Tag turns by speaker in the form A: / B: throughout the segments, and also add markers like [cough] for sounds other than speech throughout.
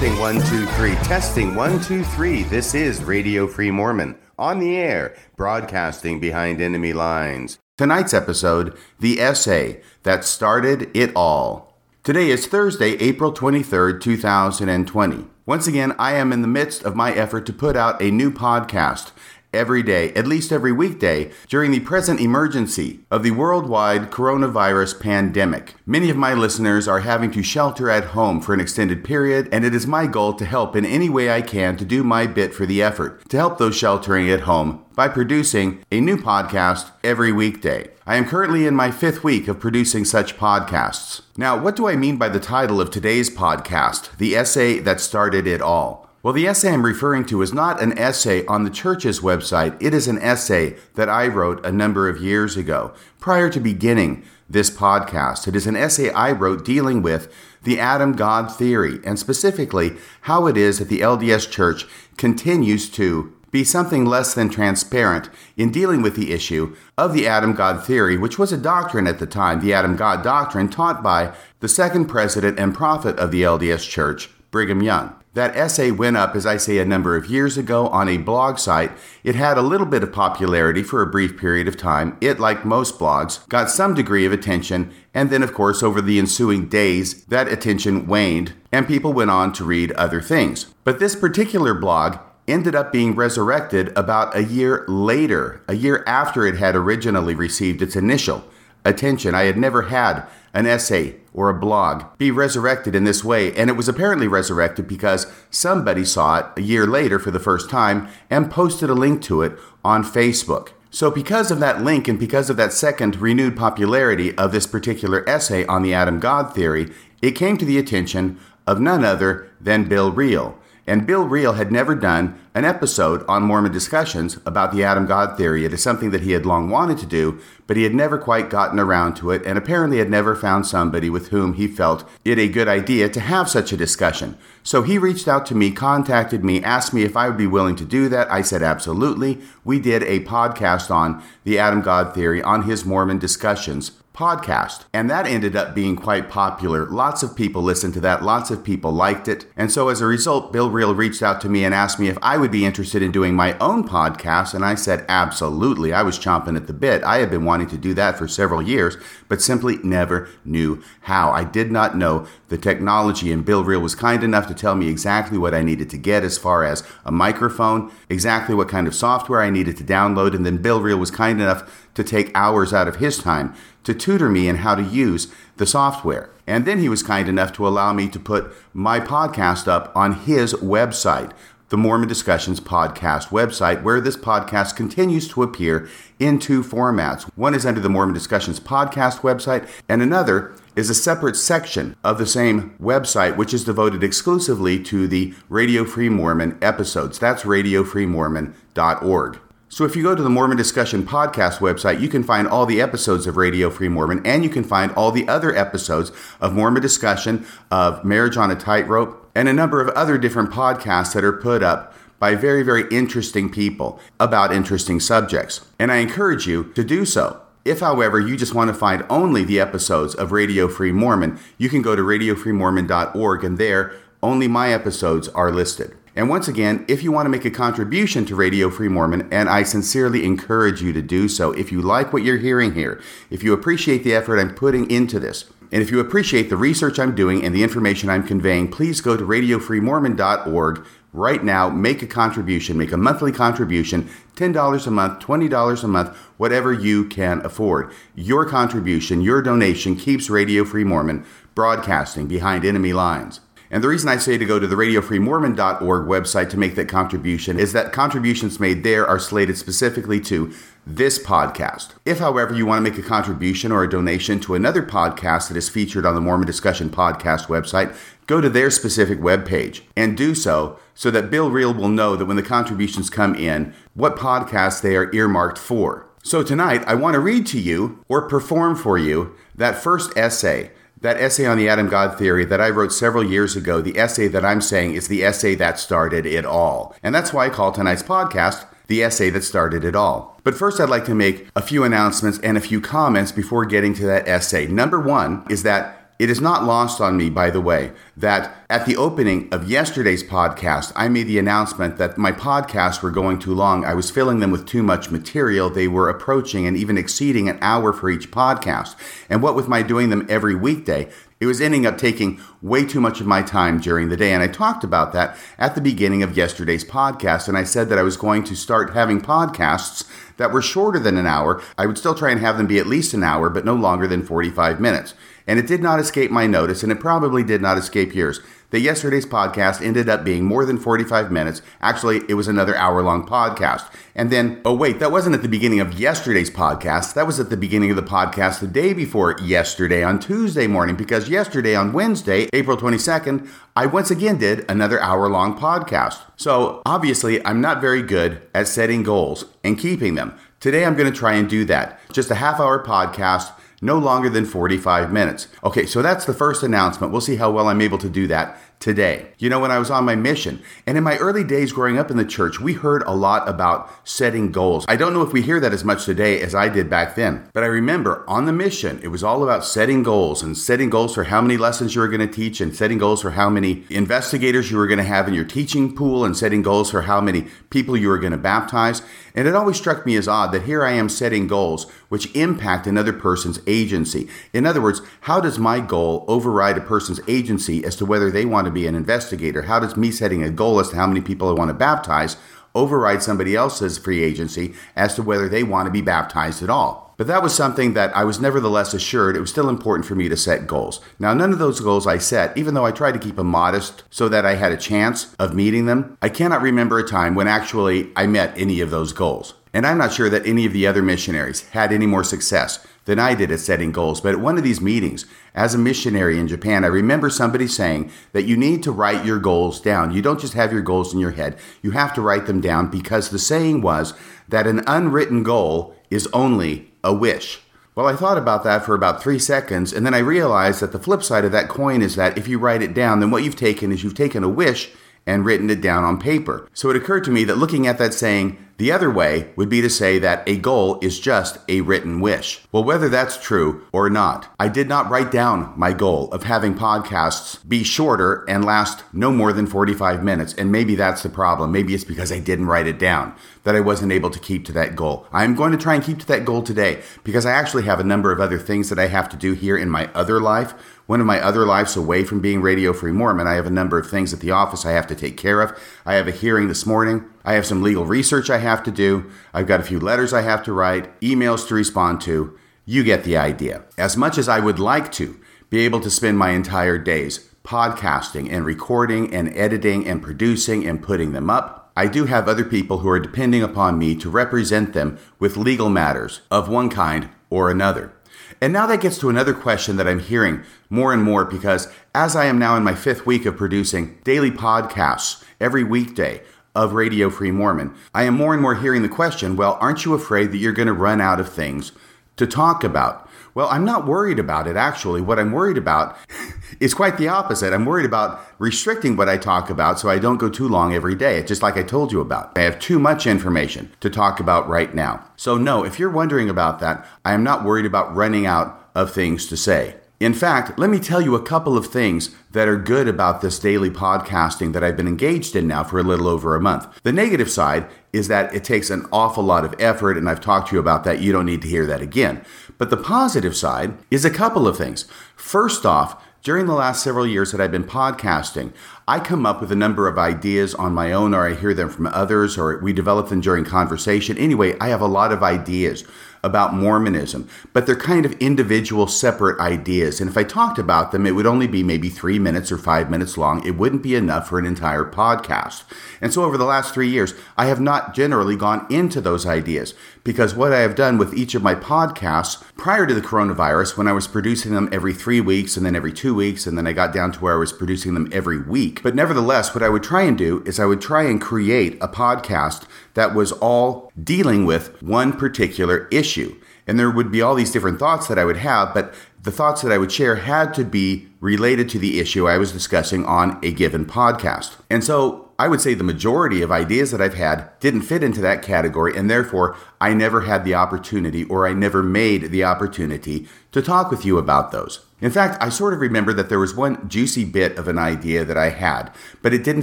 A: Testing one, two, three. Testing one, two, three. This is Radio Free Mormon on the air, broadcasting behind enemy lines. Tonight's episode The Essay That Started It All. Today is Thursday, April 23rd, 2020. Once again, I am in the midst of my effort to put out a new podcast every day, at least every weekday, during the present emergency of the worldwide coronavirus pandemic. Many of my listeners are having to shelter at home for an extended period, and it is my goal to help in any way I can to do my bit for the effort to help those sheltering at home by producing a new podcast every weekday. I am currently in my fifth week of producing such podcasts. Now, what do I mean by the title of today's podcast, The Essay That Started It All? Well, the essay I'm referring to is not an essay on the church's website. It is an essay that I wrote a number of years ago, prior to beginning this podcast. It is an essay I wrote dealing with the Adam God theory, and specifically how it is that the LDS Church continues to be something less than transparent in dealing with the issue of the Adam God theory, which was a doctrine at the time, the Adam God doctrine taught by the second president and prophet of the LDS Church, Brigham Young. That essay went up, as I say, a number of years ago on a blog site. It had a little bit of popularity for a brief period of time. It, like most blogs, got some degree of attention, and then, of course, over the ensuing days, that attention waned, and people went on to read other things. But this particular blog ended up being resurrected about a year later, a year after it had originally received its initial attention. I had never had an essay or a blog be resurrected in this way, and it was apparently resurrected because somebody saw it a year later for the first time and posted a link to it on Facebook. So, because of that link and because of that second renewed popularity of this particular essay on the Adam God theory, it came to the attention of none other than Bill Reel. And Bill Reel had never done an episode on Mormon discussions about the Adam God theory. It is something that he had long wanted to do, but he had never quite gotten around to it, and apparently had never found somebody with whom he felt it a good idea to have such a discussion. So he reached out to me, contacted me, asked me if I would be willing to do that. I said absolutely. We did a podcast on the Adam God theory on his Mormon discussions podcast. And that ended up being quite popular. Lots of people listened to that, lots of people liked it. And so as a result, Bill Reel reached out to me and asked me if I would be interested in doing my own podcast. And I said, absolutely. I was chomping at the bit. I had been wanting to do that for several years, but simply never knew how. I did not know the technology, and Bill Reel was kind enough to tell me exactly what I needed to get as far as a microphone, exactly what kind of software I needed to download, and then Bill Reel was kind enough to take hours out of his time to tutor me in how to use the software. And then he was kind enough to allow me to put my podcast up on his website, the Mormon Discussions podcast website, where this podcast continues to appear in two formats. One is under the Mormon Discussions podcast website, and another is a separate section of the same website, which is devoted exclusively to the Radio Free Mormon episodes. That's radiofreemormon.org. So if you go to the Mormon Discussion Podcast website, you can find all the episodes of Radio Free Mormon, and you can find all the other episodes of Mormon Discussion, of Marriage on a Tightrope, and a number of other different podcasts that are put up by very, very interesting people about interesting subjects. And I encourage you to do so. If, however, you just want to find only the episodes of Radio Free Mormon, you can go to radiofreemormon.org, and there only my episodes are listed. And once again, if you want to make a contribution to Radio Free Mormon, and I sincerely encourage you to do so, if you like what you're hearing here, if you appreciate the effort I'm putting into this, and if you appreciate the research I'm doing and the information I'm conveying, please go to radiofreemormon.org right now, make a contribution, make a monthly contribution, $10 a month, $20 a month, whatever you can afford. Your contribution, your donation keeps Radio Free Mormon broadcasting behind enemy lines. And the reason I say to go to the radiofreemormon.org website to make that contribution is that contributions made there are slated specifically to this podcast. If, however, you want to make a contribution or a donation to another podcast that is featured on the Mormon Discussion Podcast website, go to their specific webpage and do so so that Bill Reel will know that when the contributions come in, what podcast they are earmarked for. So tonight, I want to read to you or perform for you that first essay that essay on the Adam God theory that I wrote several years ago, the essay that I'm saying is the essay that started it all. And that's why I call tonight's podcast the essay that started it all. But first, I'd like to make a few announcements and a few comments before getting to that essay. Number one is that It is not lost on me, by the way, that at the opening of yesterday's podcast, I made the announcement that my podcasts were going too long. I was filling them with too much material. They were approaching and even exceeding an hour for each podcast. And what with my doing them every weekday, it was ending up taking way too much of my time during the day. And I talked about that at the beginning of yesterday's podcast. And I said that I was going to start having podcasts that were shorter than an hour. I would still try and have them be at least an hour, but no longer than 45 minutes. And it did not escape my notice, and it probably did not escape yours that yesterday's podcast ended up being more than 45 minutes. Actually, it was another hour long podcast. And then, oh, wait, that wasn't at the beginning of yesterday's podcast. That was at the beginning of the podcast the day before yesterday on Tuesday morning, because yesterday on Wednesday, April 22nd, I once again did another hour long podcast. So obviously, I'm not very good at setting goals and keeping them. Today, I'm going to try and do that. Just a half hour podcast no longer than 45 minutes. Okay, so that's the first announcement. We'll see how well I'm able to do that today. You know, when I was on my mission, and in my early days growing up in the church, we heard a lot about setting goals. I don't know if we hear that as much today as I did back then, but I remember on the mission, it was all about setting goals and setting goals for how many lessons you were going to teach and setting goals for how many investigators you were going to have in your teaching pool and setting goals for how many people you were going to baptize. And it always struck me as odd that here I am setting goals which impact another person's agency. In other words, how does my goal override a person's agency as to whether they want to be an investigator? How does me setting a goal as to how many people I want to baptize override somebody else's free agency as to whether they want to be baptized at all? But that was something that I was nevertheless assured it was still important for me to set goals. Now, none of those goals I set, even though I tried to keep them modest so that I had a chance of meeting them, I cannot remember a time when actually I met any of those goals. And I'm not sure that any of the other missionaries had any more success than I did at setting goals. But at one of these meetings, as a missionary in Japan, I remember somebody saying that you need to write your goals down. You don't just have your goals in your head, you have to write them down because the saying was that an unwritten goal is only a wish. Well, I thought about that for about three seconds, and then I realized that the flip side of that coin is that if you write it down, then what you've taken is you've taken a wish and written it down on paper. So it occurred to me that looking at that saying the other way would be to say that a goal is just a written wish. Well, whether that's true or not, I did not write down my goal of having podcasts be shorter and last no more than 45 minutes. And maybe that's the problem. Maybe it's because I didn't write it down that I wasn't able to keep to that goal. I'm going to try and keep to that goal today because I actually have a number of other things that I have to do here in my other life one of my other lives away from being Radio Free Mormon. I have a number of things at the office I have to take care of. I have a hearing this morning. I have some legal research I have to do. I've got a few letters I have to write, emails to respond to. You get the idea. As much as I would like to be able to spend my entire days podcasting and recording and editing and producing and putting them up, I do have other people who are depending upon me to represent them with legal matters of one kind or another. And now that gets to another question that I'm hearing more and more because as I am now in my fifth week of producing daily podcasts every weekday of Radio Free Mormon, I am more and more hearing the question well, aren't you afraid that you're going to run out of things to talk about? Well, I'm not worried about it actually. What I'm worried about [laughs] is quite the opposite. I'm worried about restricting what I talk about so I don't go too long every day, just like I told you about. I have too much information to talk about right now. So, no, if you're wondering about that, I am not worried about running out of things to say. In fact, let me tell you a couple of things that are good about this daily podcasting that I've been engaged in now for a little over a month. The negative side is that it takes an awful lot of effort, and I've talked to you about that. You don't need to hear that again. But the positive side is a couple of things. First off, during the last several years that I've been podcasting, I come up with a number of ideas on my own, or I hear them from others, or we develop them during conversation. Anyway, I have a lot of ideas about Mormonism, but they're kind of individual, separate ideas. And if I talked about them, it would only be maybe three minutes or five minutes long. It wouldn't be enough for an entire podcast. And so over the last three years, I have not generally gone into those ideas because what I have done with each of my podcasts prior to the coronavirus, when I was producing them every three weeks and then every two weeks, and then I got down to where I was producing them every week. But nevertheless, what I would try and do is I would try and create a podcast that was all dealing with one particular issue. And there would be all these different thoughts that I would have, but the thoughts that I would share had to be related to the issue I was discussing on a given podcast. And so I would say the majority of ideas that I've had didn't fit into that category, and therefore I never had the opportunity or I never made the opportunity to talk with you about those. In fact, I sort of remember that there was one juicy bit of an idea that I had, but it didn't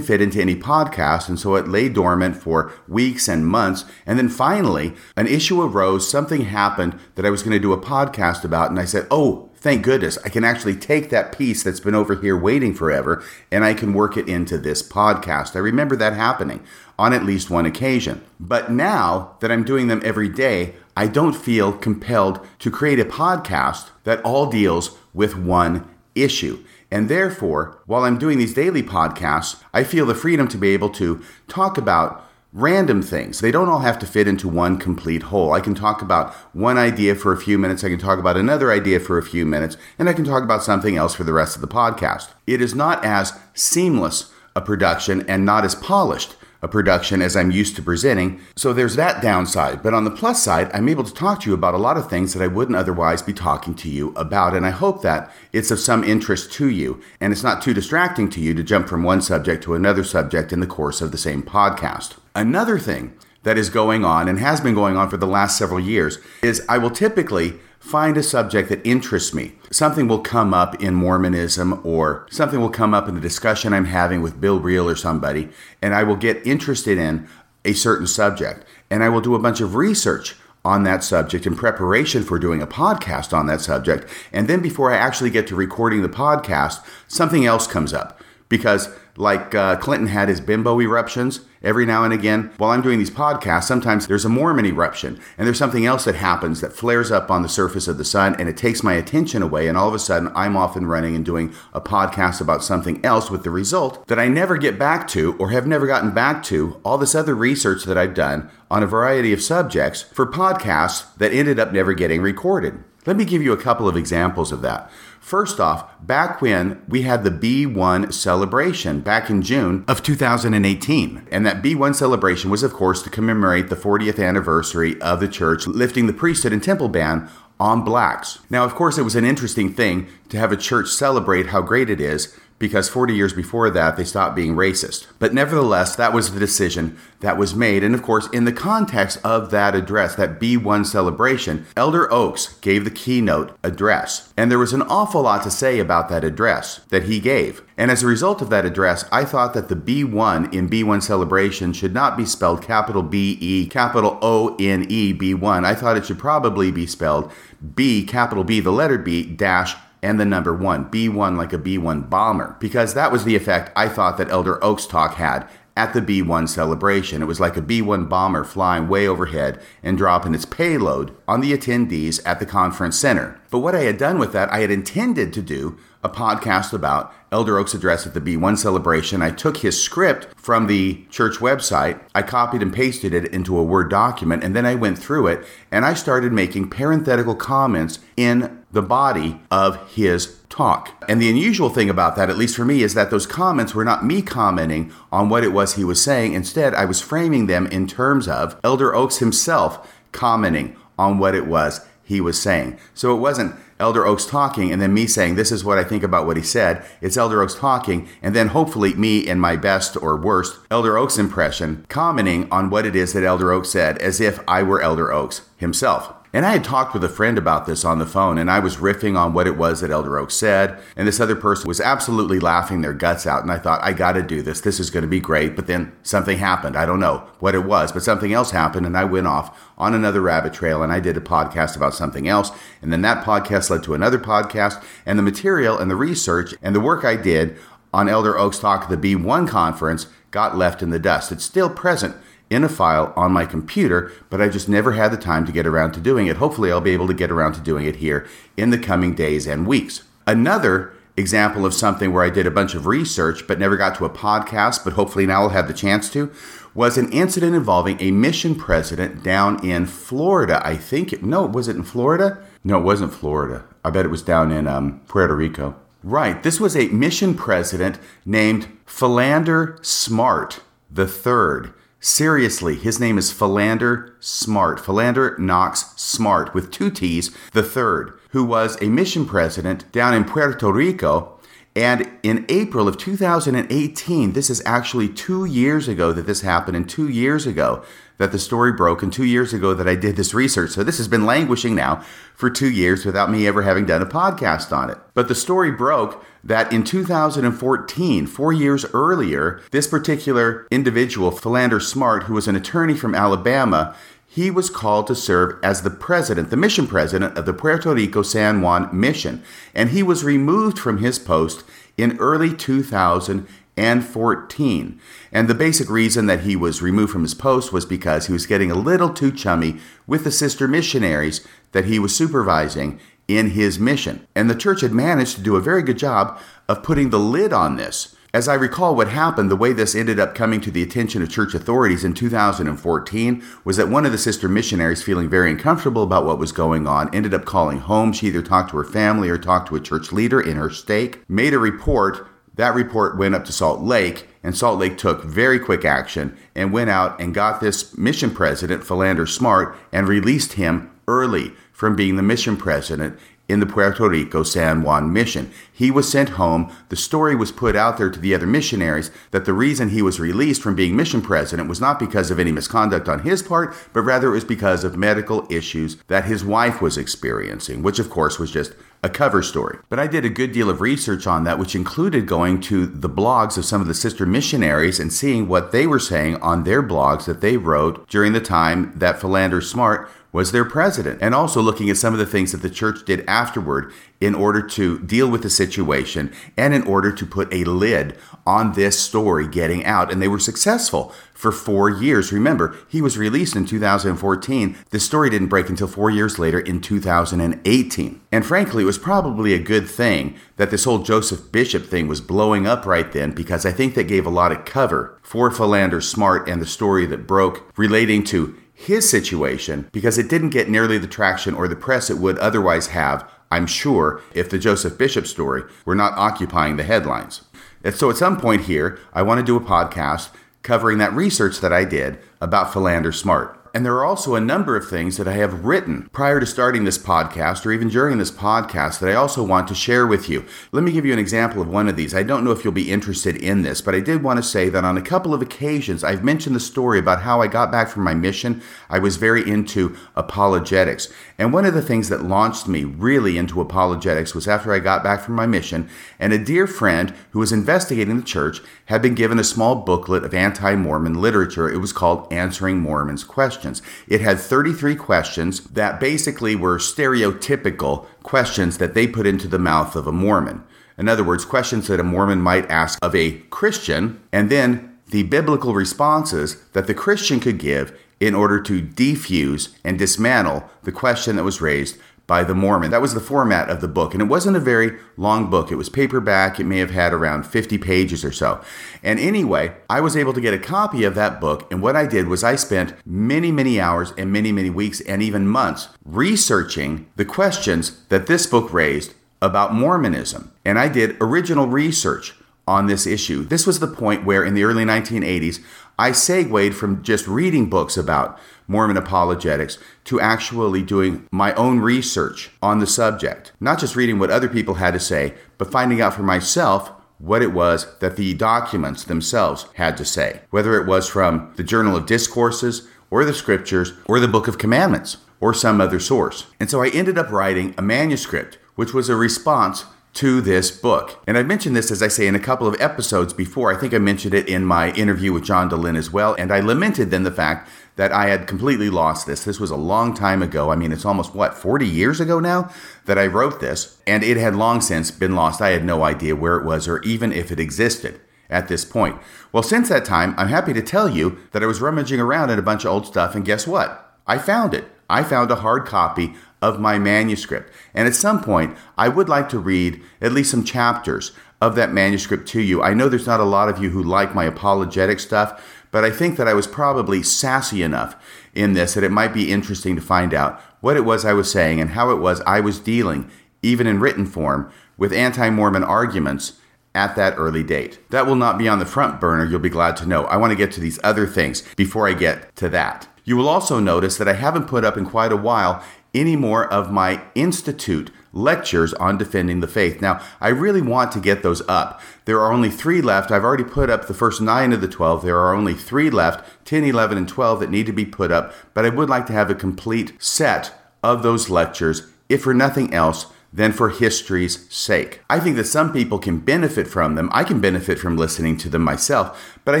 A: fit into any podcast, and so it lay dormant for weeks and months. And then finally, an issue arose, something happened that I was going to do a podcast about, and I said, Oh, thank goodness, I can actually take that piece that's been over here waiting forever and I can work it into this podcast. I remember that happening on at least one occasion. But now that I'm doing them every day, I don't feel compelled to create a podcast that all deals with one issue. And therefore, while I'm doing these daily podcasts, I feel the freedom to be able to talk about random things. They don't all have to fit into one complete whole. I can talk about one idea for a few minutes, I can talk about another idea for a few minutes, and I can talk about something else for the rest of the podcast. It is not as seamless a production and not as polished a production as I'm used to presenting. So there's that downside. But on the plus side, I'm able to talk to you about a lot of things that I wouldn't otherwise be talking to you about. And I hope that it's of some interest to you and it's not too distracting to you to jump from one subject to another subject in the course of the same podcast. Another thing that is going on and has been going on for the last several years is I will typically find a subject that interests me. Something will come up in Mormonism or something will come up in the discussion I'm having with Bill Reel or somebody, and I will get interested in a certain subject. And I will do a bunch of research on that subject in preparation for doing a podcast on that subject. And then before I actually get to recording the podcast, something else comes up because like uh, Clinton had his bimbo eruptions every now and again. While I'm doing these podcasts, sometimes there's a Mormon eruption and there's something else that happens that flares up on the surface of the sun and it takes my attention away. And all of a sudden, I'm off and running and doing a podcast about something else with the result that I never get back to or have never gotten back to all this other research that I've done on a variety of subjects for podcasts that ended up never getting recorded. Let me give you a couple of examples of that. First off, back when we had the Be One celebration back in June of 2018, and that Be One celebration was, of course, to commemorate the 40th anniversary of the church lifting the priesthood and temple ban on blacks. Now, of course, it was an interesting thing to have a church celebrate how great it is because 40 years before that they stopped being racist. But nevertheless, that was the decision that was made. And of course, in the context of that address, that Be One celebration, Elder Oaks gave the keynote address. And there was an awful lot to say about that address that he gave. And as a result of that address, I thought that the B1 in Be One celebration should not be spelled capital B E, capital O N E, Be One. I thought it should probably be spelled B, capital B, the letter B, dash and the number one, B1 like a B1 bomber, because that was the effect I thought that Elder Oaks talk had at the B1 celebration. It was like a B1 bomber flying way overhead and dropping its payload on the attendees at the conference center. But what I had done with that, I had intended to do a podcast about Elder Oaks' address at the Be One celebration. I took his script from the church website, I copied and pasted it into a Word document, and then I went through it and I started making parenthetical comments in the body of his talk. And the unusual thing about that, at least for me, is that those comments were not me commenting on what it was he was saying. Instead, I was framing them in terms of Elder Oaks himself commenting on what it was he was saying. So it wasn't Elder Oaks talking and then me saying, This is what I think about what he said. It's Elder Oaks talking, and then hopefully me in my best or worst Elder Oaks impression commenting on what it is that Elder Oaks said as if I were Elder Oaks himself. And I had talked with a friend about this on the phone, and I was riffing on what it was that Elder Oaks said. And this other person was absolutely laughing their guts out. And I thought, I got to do this. This is going to be great. But then something happened. I don't know what it was, but something else happened. And I went off on another rabbit trail and I did a podcast about something else. And then that podcast led to another podcast. And the material and the research and the work I did on Elder Oaks Talk at the B1 conference got left in the dust. It's still present in a file on my computer, but I just never had the time to get around to doing it. Hopefully, I'll be able to get around to doing it here in the coming days and weeks. Another example of something where I did a bunch of research but never got to a podcast, but hopefully now I'll have the chance to, was an incident involving a mission president down in Florida. I think, it, no, was it in Florida? No, it wasn't Florida. I bet it was down in um, Puerto Rico. Right, this was a mission president named Philander Smartt the Third. Seriously, his name is Philander Smartt, Philander Knox Smartt, with two T's, the third, who was a mission president down in Puerto Rico. And in April of 2018, this is actually two years ago that this happened, and two years ago that the story broke, and two years ago that I did this research. So this has been languishing now for two years without me ever having done a podcast on it. But the story broke that in 2014, four years earlier, this particular individual, Philander Smartt, who was an attorney from Alabama, he was called to serve as the president, the mission president of the Puerto Rico San Juan mission, and he was removed from his post in early 2014. And 14. And the basic reason that he was removed from his post was because he was getting a little too chummy with the sister missionaries that he was supervising in his mission. And the church had managed to do a very good job of putting the lid on this. As I recall, what happened, the way this ended up coming to the attention of church authorities in 2014 was that one of the sister missionaries, feeling very uncomfortable about what was going on, ended up calling home. She either talked to her family or talked to a church leader in her stake, made a report. That report went up to Salt Lake, and Salt Lake took very quick action and went out and got this mission president, Philander Smartt, and released him early from being the mission president in the Puerto Rico San Juan mission. He was sent home. The story was put out there to the other missionaries that the reason he was released from being mission president was not because of any misconduct on his part, but rather it was because of medical issues that his wife was experiencing, which of course was just a cover story. But I did a good deal of research on that, which included going to the blogs of some of the sister missionaries and seeing what they were saying on their blogs that they wrote during the time that Philander Smartt was their president, and also looking at some of the things that the church did afterward in order to deal with the situation and in order to put a lid on this story getting out. And they were successful for four years. Remember, he was released in 2014. The story didn't break until four years later in 2018. And frankly, it was probably a good thing that this whole Joseph Bishop thing was blowing up right then because I think that gave a lot of cover for Philander Smartt and the story that broke relating to his situation because it didn't get nearly the traction or the press it would otherwise have, I'm sure, if the Joseph Bishop story were not occupying the headlines. And so at some point here, I want to do a podcast covering that research that I did about Philander Smartt. And there are also a number of things that I have written prior to starting this podcast or even during this podcast that I also want to share with you. Let me give you an example of one of these. I don't know if you'll be interested in this, but I did want to say that on a couple of occasions I've mentioned the story about how I got back from my mission. I was very into apologetics. And one of the things that launched me really into apologetics was after I got back from my mission, and a dear friend who was investigating the church had been given a small booklet of anti Mormon literature. It was called Answering Mormons Questions. It had 33 questions that basically were stereotypical questions that they put into the mouth of a Mormon. In other words, questions that a Mormon might ask of a Christian, and then the biblical responses that the Christian could give in order to defuse and dismantle the question that was raised by the Mormon. That was the format of the book. And it wasn't a very long book. It was paperback. It may have had around 50 pages or so. And anyway, I was able to get a copy of that book. And what I did was I spent many, many hours and many, many weeks and even months researching the questions that this book raised about Mormonism. And I did original research on this issue. This was the point where, in the early 1980s, I segued from just reading books about Mormon apologetics to actually doing my own research on the subject. Not just reading what other people had to say, but finding out for myself what it was that the documents themselves had to say, whether it was from the Journal of Discourses or the Scriptures or the Book of Commandments or some other source. And so I ended up writing a manuscript, which was a response to this book. And I've mentioned this, as I say, in a couple of episodes before. I think I mentioned it in my interview with John Dehlin as well. And I lamented then the fact that I had completely lost this. This was a long time ago. I mean, it's almost what, 40 years ago now that I wrote this, and it had long since been lost. I had no idea where it was or even if it existed at this point. Well, since that time, I'm happy to tell you that I was rummaging around in a bunch of old stuff, and guess what? I found it. I found a hard copy of my manuscript. And at some point, I would like to read at least some chapters of that manuscript to you. I know there's not a lot of you who like my apologetic stuff, but I think that I was probably sassy enough in this that it might be interesting to find out what it was I was saying and how it was I was dealing, even in written form, with anti Mormon arguments at that early date. That will not be on the front burner, you'll be glad to know. I want to get to these other things before I get to that. You will also notice that I haven't put up in quite a while any more of my institute lectures on defending the faith. Now, I really want to get those up. There are only three left. I've already put up the first nine of the 12. There are only three left 10, 11, and 12 that need to be put up. But I would like to have a complete set of those lectures, if for nothing else than for history's sake. I think that some people can benefit from them. I can benefit from listening to them myself, but I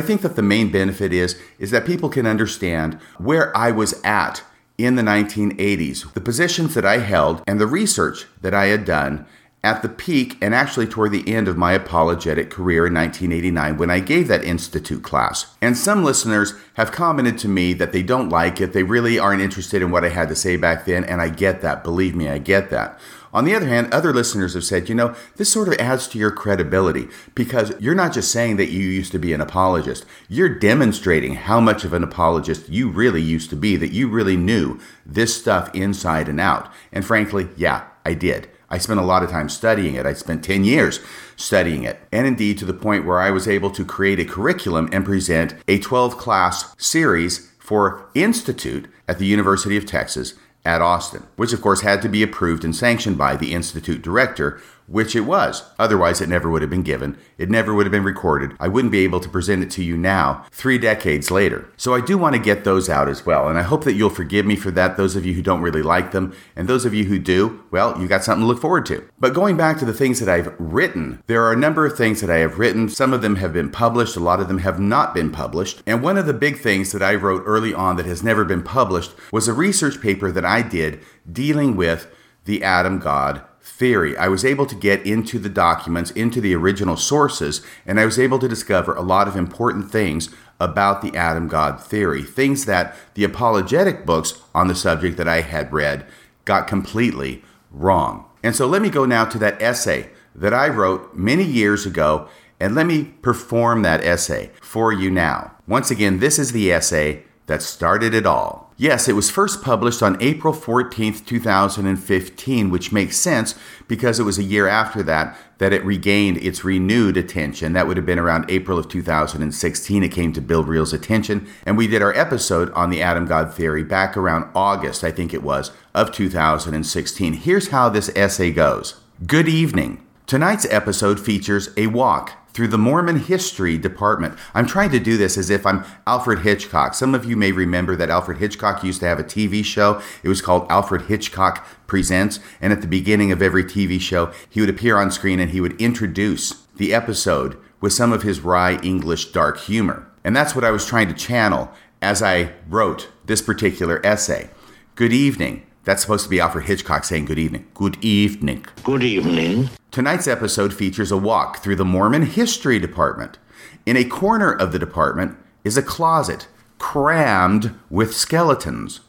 A: think that the main benefit is is that people can understand where I was at in the 1980s, the positions that I held and the research that I had done at the peak and actually toward the end of my apologetic career in 1989 when I gave that institute class. And some listeners have commented to me that they don't like it, they really aren't interested in what I had to say back then, and I get that. Believe me, I get that. On the other hand, other listeners have said, you know, this sort of adds to your credibility because you're not just saying that you used to be an apologist, you're demonstrating how much of an apologist you really used to be, that you really knew this stuff inside and out. And frankly, yeah, I did. I spent a lot of time studying it. I spent 10 years studying it. And indeed, to the point where I was able to create a curriculum and present a 12 class series for Institute at the University of Texas at Austin, which of course had to be approved and sanctioned by the Institute director, which it was. Otherwise, it never would have been given. It never would have been recorded. I wouldn't be able to present it to you now, three decades later. So I do want to get those out as well. And I hope that you'll forgive me for that, those of you who don't really like them. And those of you who do, well, you got something to look forward to. But going back to the things that I've written, there are a number of things that I have written. Some of them have been published, a lot of them have not been published. And one of the big things that I wrote early on that has never been published was a research paper that I did dealing with the Adam God theory. I was able to get into the documents, into the original sources, and I was able to discover a lot of important things about the Adam God theory, things that the apologetic books on the subject that I had read got completely wrong. And so let me go now to that essay that I wrote many years ago, and let me perform that essay for you now. Once again, this is the essay that started it all. Yes, it was first published on April 14th, 2015, which makes sense because it was a year after that that it regained its renewed attention. That would have been around April of 2016. It came to Bill Reel's attention, and we did our episode on the Adam God theory back around August, I think it was, of 2016. Here's how this essay goes Good evening. Tonight's episode features a walk through the Mormon History Department. I'm trying to do this as if I'm Alfred Hitchcock. Some of you may remember that Alfred Hitchcock used to have a TV show. It was called Alfred Hitchcock Presents. And at the beginning of every TV show, he would appear on screen and he would introduce the episode with some of his wry English dark humor. And that's what I was trying to channel as I wrote this particular essay. Good evening. That's supposed to be Alfred Hitchcock saying good evening. Good evening.
B: Good evening.
A: Tonight's episode features a walk through the Mormon History Department. In a corner of the department is a closet crammed with skeletons.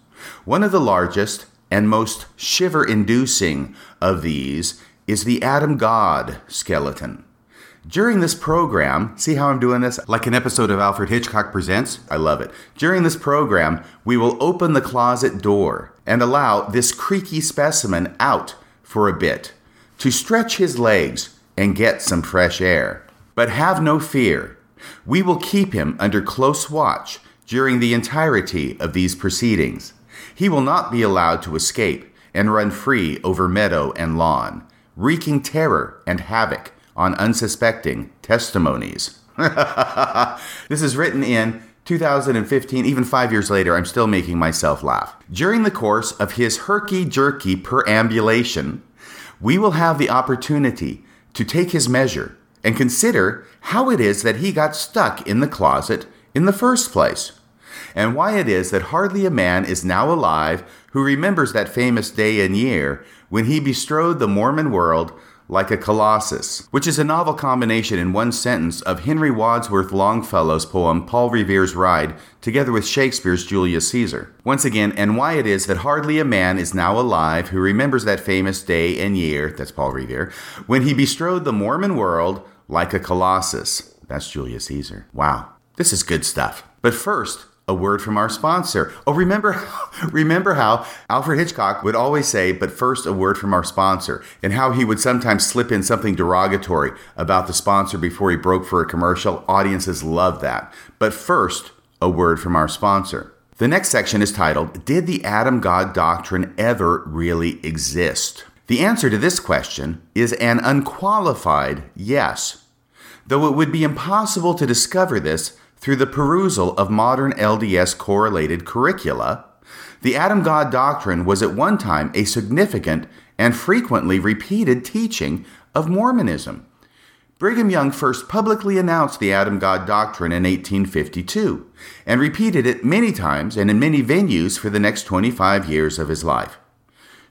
A: One of the largest and most shiver inducing of these is the Adam God skeleton. During this program, see how I'm doing this? Like an episode of Alfred Hitchcock Presents? I love it. During this program, we will open the closet door and allow this creaky specimen out for a bit to stretch his legs and get some fresh air. But have no fear. We will keep him under close watch during the entirety of these proceedings. He will not be allowed to escape and run free over meadow and lawn, wreaking terror and havoc on unsuspecting testimonies. [laughs] this is written in 2015, even five years later, I'm still making myself laugh. During the course of his herky jerky perambulation, we will have the opportunity to take his measure and consider how it is that he got stuck in the closet in the first place, and why it is that hardly a man is now alive who remembers that famous day and year when he bestrode the Mormon world like a colossus, which is a novel combination in one sentence of Henry Wadsworth Longfellow's poem Paul Revere's Ride, together with Shakespeare's Julius Caesar. Once again, and why it is that hardly a man is now alive who remembers that famous day and year, that's Paul Revere, when he bestrode the Mormon world like a colossus. That's Julius Caesar. Wow, this is good stuff. But first, a word from our sponsor. Oh, remember, [laughs] remember how Alfred Hitchcock would always say, but first a word from our sponsor, and how he would sometimes slip in something derogatory about the sponsor before he broke for a commercial. Audiences love that. But first, a word from our sponsor. The next section is titled, Did the Adam God Doctrine Ever Really Exist? The answer to this question is an unqualified yes, though it would be impossible to discover this through the perusal of modern LDS correlated curricula. The Adam God doctrine was at one time a significant and frequently repeated teaching of Mormonism. Brigham Young first publicly announced the Adam God doctrine in 1852 and repeated it many times and in many venues for the next 25 years of his life.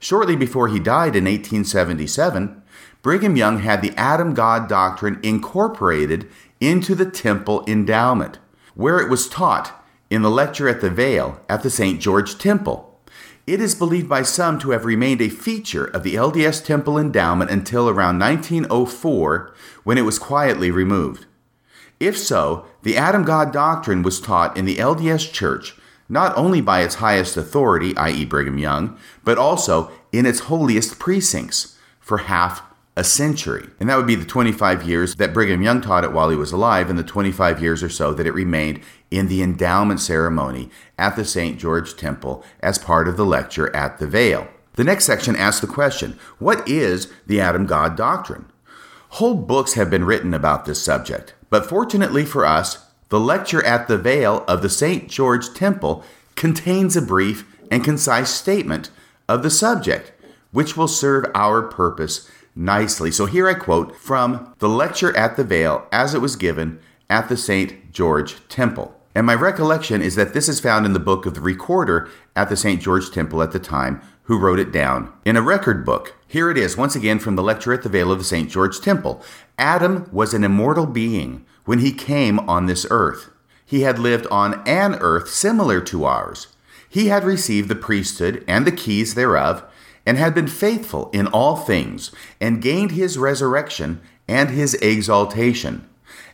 A: Shortly before he died in 1877, Brigham Young had the Adam God doctrine incorporated into the temple endowment, where it was taught in the lecture at the Veil at the St. George Temple. It is believed by some to have remained a feature of the LDS Temple endowment until around 1904 when it was quietly removed. If so, the Adam God doctrine was taught in the LDS Church not only by its highest authority, i.e., Brigham Young, but also in its holiest precincts for half a century. And that would be the 25 years that Brigham Young taught it while he was alive, and the 25 years or so that it remained in the endowment ceremony at the St. George Temple as part of the lecture at the Veil. The next section asks the question What is the Adam God doctrine? Whole books have been written about this subject, but fortunately for us, the lecture at the Veil of the St. George Temple contains a brief and concise statement of the subject, which will serve our purpose nicely. So here I quote from the lecture at the Veil as it was given at the St. George Temple. And my recollection is that this is found in the book of the recorder at the St. George Temple at the time, who wrote it down in a record book. Here it is, once again from the lecture at the Veil of the St. George Temple. Adam was an immortal being when he came on this earth. He had lived on an earth similar to ours. He had received the priesthood and the keys thereof, and had been faithful in all things, and gained his resurrection and his exaltation,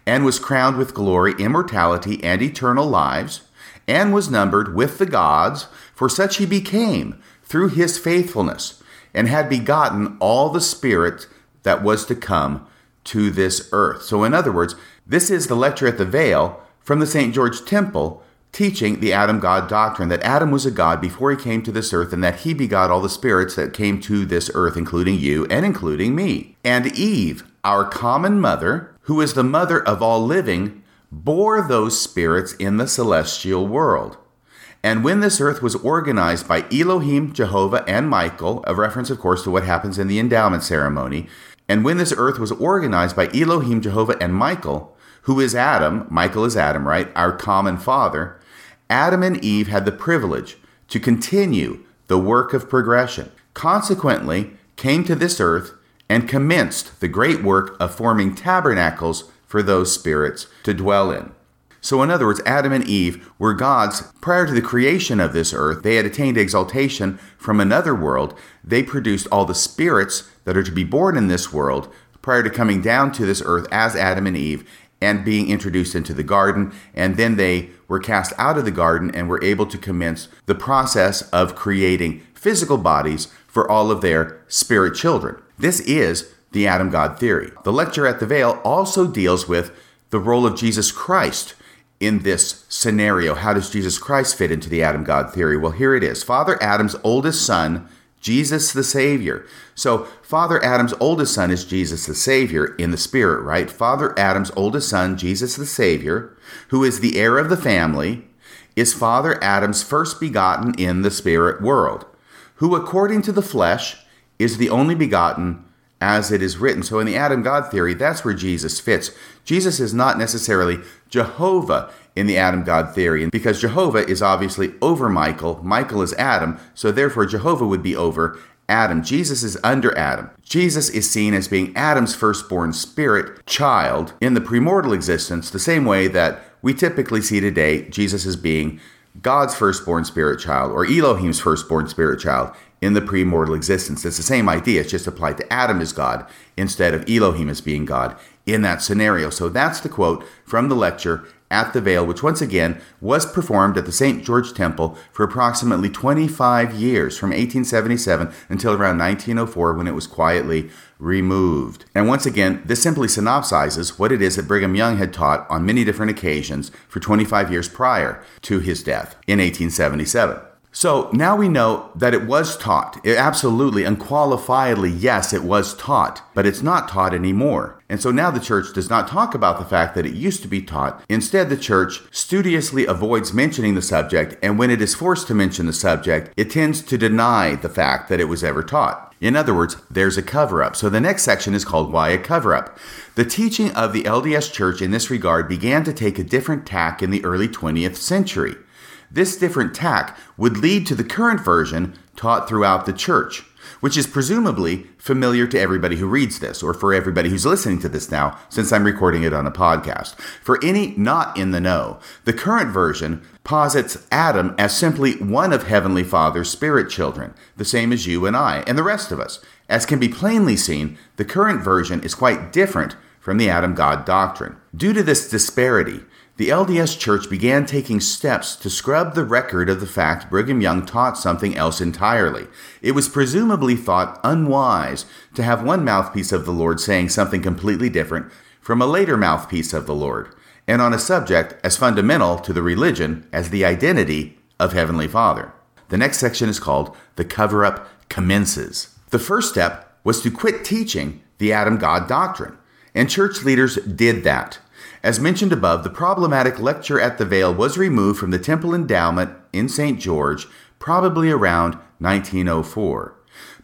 A: and was crowned with glory, immortality, and eternal lives, and was numbered with the gods, for such he became through his faithfulness, and had begotten all the Spirit that was to come to this earth. So, in other words, this is the lecture at the Veil from the St. George Temple teaching the Adam God doctrine that Adam was a God before he came to this earth and that he begot all the spirits that came to this earth, including you and including me. And Eve, our common mother, who is the mother of all living, bore those spirits in the celestial world. And when this earth was organized by Elohim, Jehovah, and Michael, a reference, of course, to what happens in the endowment ceremony, and when this earth was organized by Elohim, Jehovah, and Michael, who is Adam, Michael is Adam, right? Our common father, Adam and Eve had the privilege to continue the work of progression. Consequently, came to this earth and commenced the great work of forming tabernacles for those spirits to dwell in. So, in other words, Adam and Eve were gods prior to the creation of this earth. They had attained exaltation from another world. They produced all the spirits that are to be born in this world prior to coming down to this earth as Adam and Eve and being introduced into the garden. And then they were cast out of the garden and were able to commence the process of creating physical bodies for all of their spirit children. This is the Adam God theory. The lecture at the Veil also deals with the role of Jesus Christ in this scenario. How does Jesus Christ fit into the Adam God theory? Well, here it is Father Adam's oldest son Jesus the Savior. So, Father Adam's oldest son is Jesus the Savior in the spirit, right? Father Adam's oldest son, Jesus the Savior, who is the heir of the family, is Father Adam's first begotten in the spirit world, who, according to the flesh, is the only begotten as it is written. So, in the Adam God theory, that's where Jesus fits. Jesus is not necessarily Jehovah in the Adam God theory. And because Jehovah is obviously over Michael, Michael is Adam, so therefore Jehovah would be over Adam. Jesus is under Adam. Jesus is seen as being Adam's firstborn spirit child in the premortal existence, the same way that we typically see today Jesus as being God's firstborn spirit child or Elohim's firstborn spirit child in the pre-mortal existence. It's the same idea, it's just applied to Adam as God instead of Elohim as being God in that scenario. So that's the quote from the lecture at the Veil, which once again was performed at the St. George Temple for approximately 25 years, from 1877 until around 1904 when it was quietly removed. And once again, this simply synopsizes what it is that Brigham Young had taught on many different occasions for 25 years prior to his death in 1877. So now we know that it was taught. It absolutely, unqualifiedly, yes, it was taught, but it's not taught anymore. And so now the church does not talk about the fact that it used to be taught. Instead, the church studiously avoids mentioning the subject, and when it is forced to mention the subject, it tends to deny the fact that it was ever taught. In other words, there's a cover up. So the next section is called Why a Cover Up. The teaching of the LDS Church in this regard began to take a different tack in the early 20th century. This different tack would lead to the current version taught throughout the church, which is presumably familiar to everybody who reads this, or for everybody who's listening to this now, since I'm recording it on a podcast. For any not in the know, the current version posits Adam as simply one of Heavenly Father's spirit children, the same as you and I, and the rest of us. As can be plainly seen, the current version is quite different from the Adam God doctrine. Due to this disparity, the LDS Church began taking steps to scrub the record of the fact Brigham Young taught something else entirely. It was presumably thought unwise to have one mouthpiece of the Lord saying something completely different from a later mouthpiece of the Lord, and on a subject as fundamental to the religion as the identity of Heavenly Father. The next section is called The Cover Up Commences. The first step was to quit teaching the Adam God doctrine, and church leaders did that. As mentioned above, the problematic lecture at the Veil was removed from the temple endowment in St. George probably around 1904.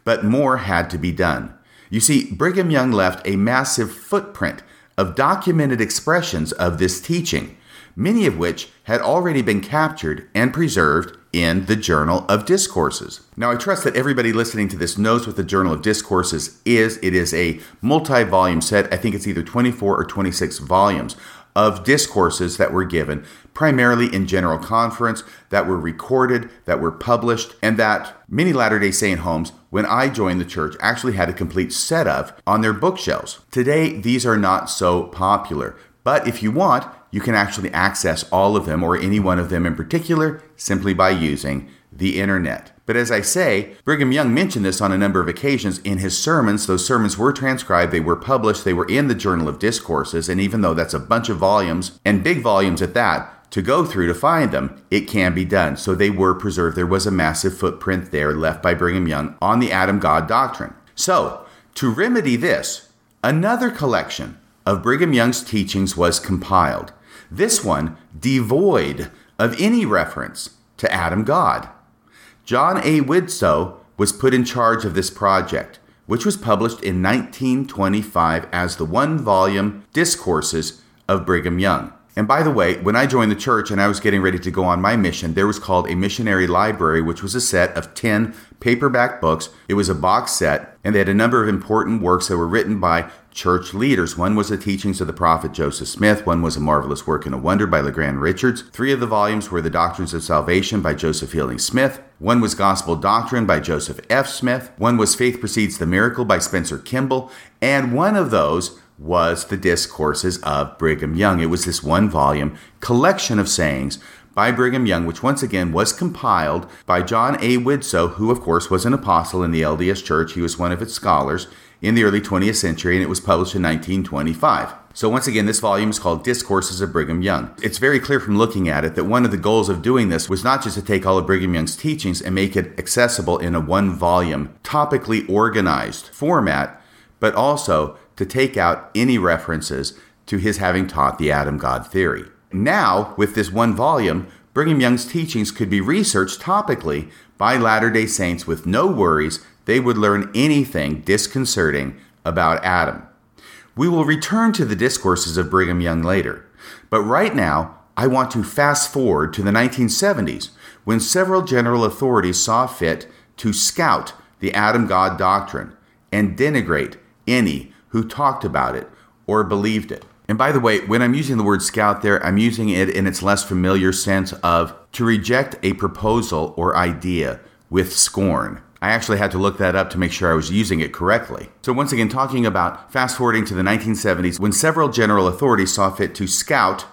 A: But more had to be done. You see, Brigham Young left a massive footprint of documented expressions of this teaching, many of which had already been captured and preserved in the Journal of Discourses. Now, I trust that everybody listening to this knows what the Journal of Discourses is. It is a multi volume set, I think it's either 24 or 26 volumes of discourses that were given, primarily in general conference, that were recorded, that were published, and that many Latter day Saint homes, when I joined the church, actually had a complete set of on their bookshelves. Today, these are not so popular, but if you want, you can actually access all of them or any one of them in particular simply by using the internet. But as I say, Brigham Young mentioned this on a number of occasions in his sermons. Those sermons were transcribed, they were published, they were in the Journal of Discourses, and even though that's a bunch of volumes, and big volumes at that, to go through to find them, it can be done. So they were preserved. There was a massive footprint there left by Brigham Young on the Adam God doctrine. So, to remedy this, another collection of Brigham Young's teachings was compiled. This one devoid of any reference to Adam God. John A. Widtsoe was put in charge of this project, which was published in 1925 as the one volume Discourses of Brigham Young. And by the way, when I joined the church and I was getting ready to go on my mission, there was called a missionary library, which was a set of 10 paperback books. It was a box set, and they had a number of important works that were written by church leaders. One was the teachings of the prophet Joseph Smith, one was A Marvelous Work and a Wonder by LeGrand Richards. Three of the volumes were The Doctrines of Salvation by Joseph Fielding Smith. One was Gospel Doctrine by Joseph F. Smith. One was Faith Precedes the Miracle by Spencer Kimball. And one of those was the Discourses of Brigham Young. It was this one volume collection of sayings by Brigham Young, which once again was compiled by John A. Widtsoe, who, of course, was an apostle in the LDS Church. He was one of its scholars in the early 20th century, and it was published in 1925. So, once again, this volume is called Discourses of Brigham Young. It's very clear from looking at it that one of the goals of doing this was not just to take all of Brigham Young's teachings and make it accessible in a one volume, topically organized format, but also to take out any references to his having taught the Adam God theory. Now, with this one volume, Brigham Young's teachings could be researched topically by Latter day Saints with no worries they would learn anything disconcerting about Adam. We will return to the discourses of Brigham Young later, but right now, I want to fast forward to the 1970s when several general authorities saw fit to scout the Adam God doctrine and denigrate any who talked about it or believed it. And by the way, when I'm using the word scout there, I'm using it in its less familiar sense of to reject a proposal or idea with scorn. I actually had to look that up to make sure I was using it correctly. So, once again, talking about fast forwarding to the 1970s when several general authorities saw fit to scout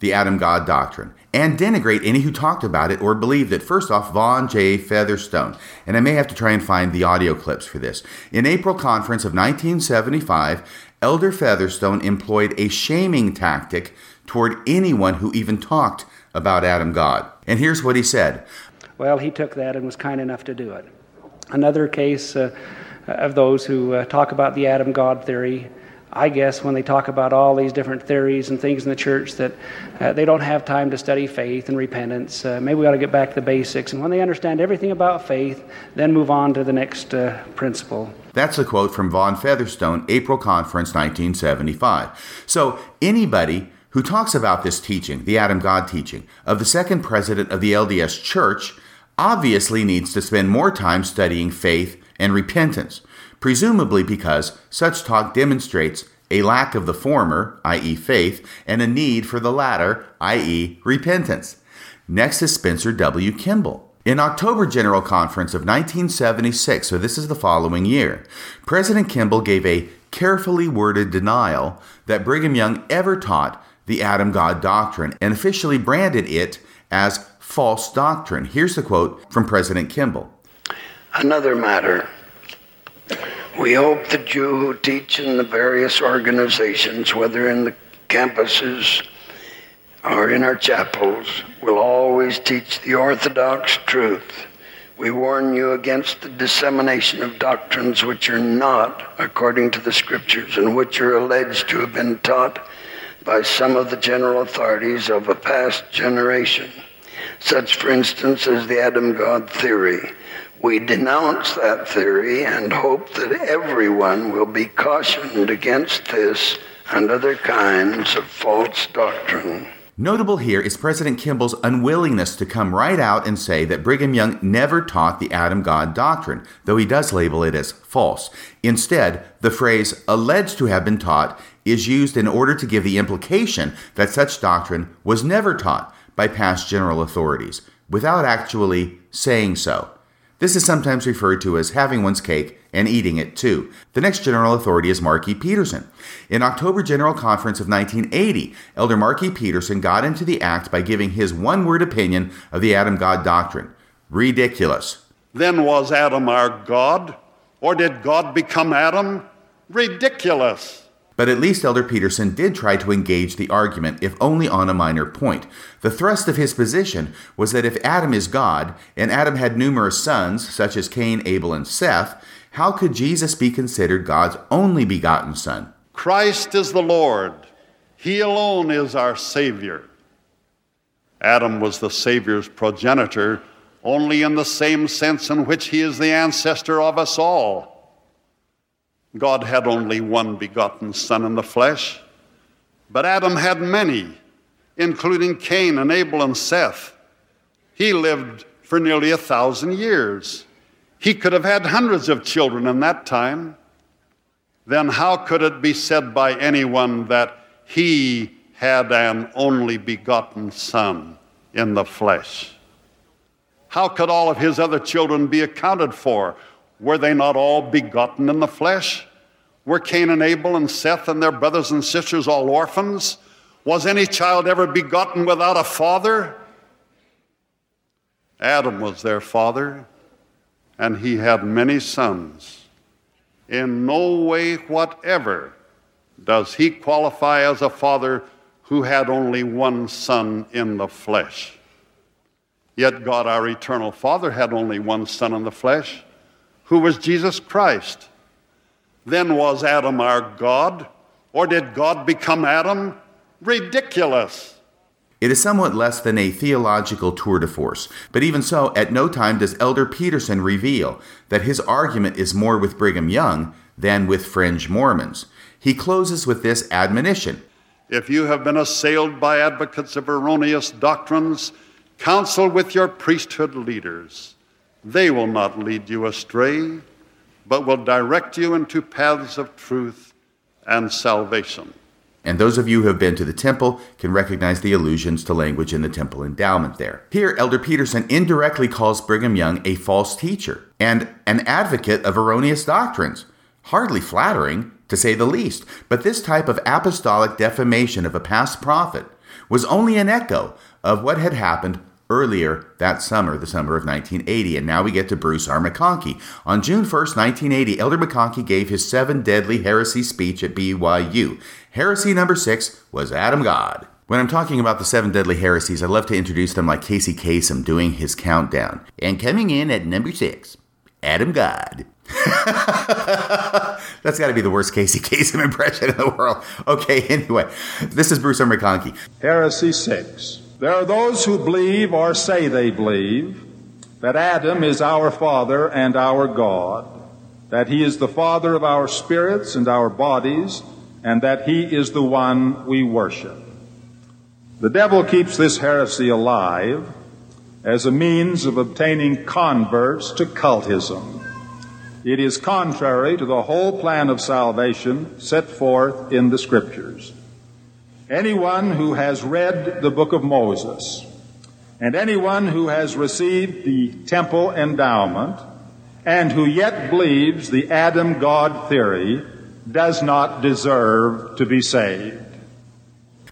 A: the Adam God doctrine and denigrate any who talked about it or believed it. First off, Vaughn J. Featherstone, and I may have to try and find the audio clips for this. In April conference of 1975, Elder Featherstone employed a shaming tactic toward anyone who even talked about Adam God. And here's what he said
B: Well, he took that and was kind enough to do it. Another case uh, of those who uh, talk about the Adam God theory I guess when they talk about all these different theories and things in the church that uh, they don't have time to study faith and repentance. Uh, maybe we ought to get back to the basics. And when they understand everything about faith, then move on to the next uh, principle.
A: That's a quote from Vaughn Featherstone, April Conference 1975. So anybody who talks about this teaching, the Adam God teaching, of the second president of the LDS Church obviously needs to spend more time studying faith and repentance presumably because such talk demonstrates a lack of the former, i.e., faith, and a need for the latter, i.e., repentance. Next is Spencer W. Kimball. In October General Conference of 1976, so this is the following year, President Kimball gave a carefully worded denial that Brigham Young ever taught the Adam God doctrine and officially branded it as false doctrine. Here's the quote from President Kimball
C: Another matter we hope that you who teach in the various organizations, whether in the campuses or in our chapels, will always teach the orthodox truth. We warn you against the dissemination of doctrines which are not according to the scriptures and which are alleged to have been taught by some of the general authorities of a past generation, such, for instance, as the Adam God theory we denounce that theory and hope that everyone will be cautioned against this and other kinds of false doctrine.
A: Notable here is President Kimball's unwillingness to come right out and say that Brigham Young never taught the Adam God doctrine, though he does label it as false. Instead, the phrase alleged to have been taught is used in order to give the implication that such doctrine was never taught by past general authorities, without actually saying so. This is sometimes referred to as having one's cake and eating it too. The next general authority is Marky Peterson. In October General Conference of 1980, Elder Marky Peterson got into the act by giving his one word opinion of the Adam God doctrine ridiculous.
D: Then was Adam our God? Or did God become Adam? Ridiculous.
A: But at least Elder Petersen did try to engage the argument, if only on a minor point. The thrust of his position was that if Adam is God, and Adam had numerous sons, such as Cain, Abel, and Seth, how could Jesus be considered God's only begotten Son?
D: Christ is the Lord. He alone is our Savior. Adam was the Savior's progenitor only in the same sense in which he is the ancestor of us all. God had only one begotten Son in the flesh, but Adam had many, including Cain and Abel and Seth. He lived for nearly a thousand years. He could have had hundreds of children in that time. Then, how could it be said by anyone that he had an only begotten Son in the flesh? How could all of his other children be accounted for were they not all begotten in the flesh? Were Cain and Abel and Seth and their brothers and sisters all orphans? Was any child ever begotten without a father? Adam was their father, and he had many sons. In no way whatever does he qualify as a father who had only one son in the flesh. Yet God, our eternal Father, had only one son in the flesh who was Jesus Christ. Then was Adam our God? Or did God become Adam? Ridiculous.
A: It is somewhat less than a theological tour de force, but even so, at no time does Elder Petersen reveal that his argument is more with Brigham Young than with fringe Mormons. He closes with this admonition
D: If you have been assailed by advocates of erroneous doctrines, counsel with your priesthood leaders. They will not lead you astray, but will direct you into paths of truth and salvation.
A: And those of you who have been to the temple can recognize the allusions to language in the temple endowment there. Here, Elder Petersen indirectly calls Brigham Young a false teacher and an advocate of erroneous doctrines. Hardly flattering, to say the least. But this type of apostolic defamation of a past prophet was only an echo of what had happened earlier that summer, the summer of 1980. And now we get to Bruce R. McConkie. On June 1st, 1980, Elder McConkie gave his seven deadly heresy speech at BYU. Heresy number six was Adam God. When I'm talking about the seven deadly heresies, I love to introduce them like Casey Kasem doing his countdown. And coming in at number six, Adam God. [laughs] That's got to be the worst Casey Kasem [laughs] impression in the world. Okay, anyway, this is Bruce R. McConkie.
E: Heresy 6. There are those who believe or say they believe that Adam is our Father and our God, that He is the Father of our spirits and our bodies, and that He is the one we worship. The devil keeps this heresy alive as a means of obtaining converts to cultism. It is contrary to the whole plan of salvation set forth in the Scriptures. Anyone who has read the book of Moses and anyone who has received the temple endowment and who yet believes the Adam God theory does not deserve to be saved.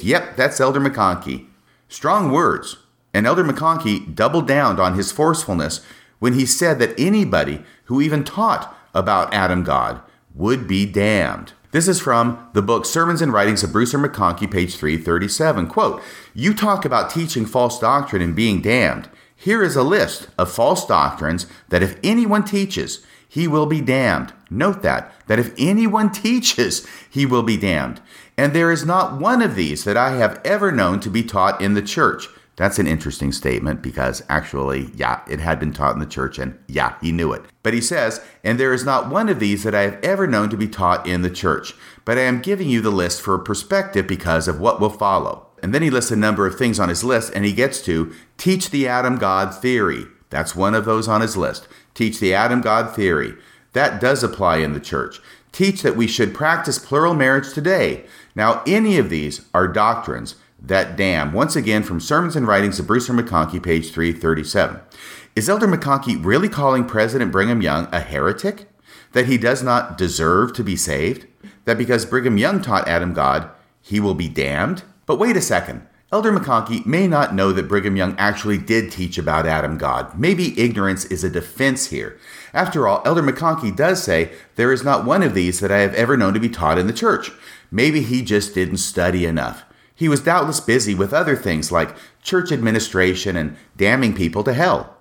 A: Yep, that's Elder McConkie. Strong words. And Elder McConkie doubled down on his forcefulness when he said that anybody who even taught about Adam God would be damned. This is from the book Sermons and Writings of Bruce R. McConkie, page 337. Quote, You talk about teaching false doctrine and being damned. Here is a list of false doctrines that if anyone teaches, he will be damned. Note that, that if anyone [laughs] teaches, he will be damned. And there is not one of these that I have ever known to be taught in the church. That's an interesting statement because actually, yeah, it had been taught in the church and yeah, he knew it. But he says, and there is not one of these that I have ever known to be taught in the church. But I am giving you the list for perspective because of what will follow. And then he lists a number of things on his list and he gets to teach the Adam God theory. That's one of those on his list. Teach the Adam God theory. That does apply in the church. Teach that we should practice plural marriage today. Now, any of these are doctrines that damn. Once again, from Sermons and Writings of Bruce R. McConkie, page 337. Is Elder McConkie really calling President Brigham Young a heretic? That he does not deserve to be saved? That because Brigham Young taught Adam God, he will be damned? But wait a second. Elder McConkie may not know that Brigham Young actually did teach about Adam God. Maybe ignorance is a defense here. After all, Elder McConkie does say, There is not one of these that I have ever known to be taught in the church. Maybe he just didn't study enough. He was doubtless busy with other things like church administration and damning people to hell.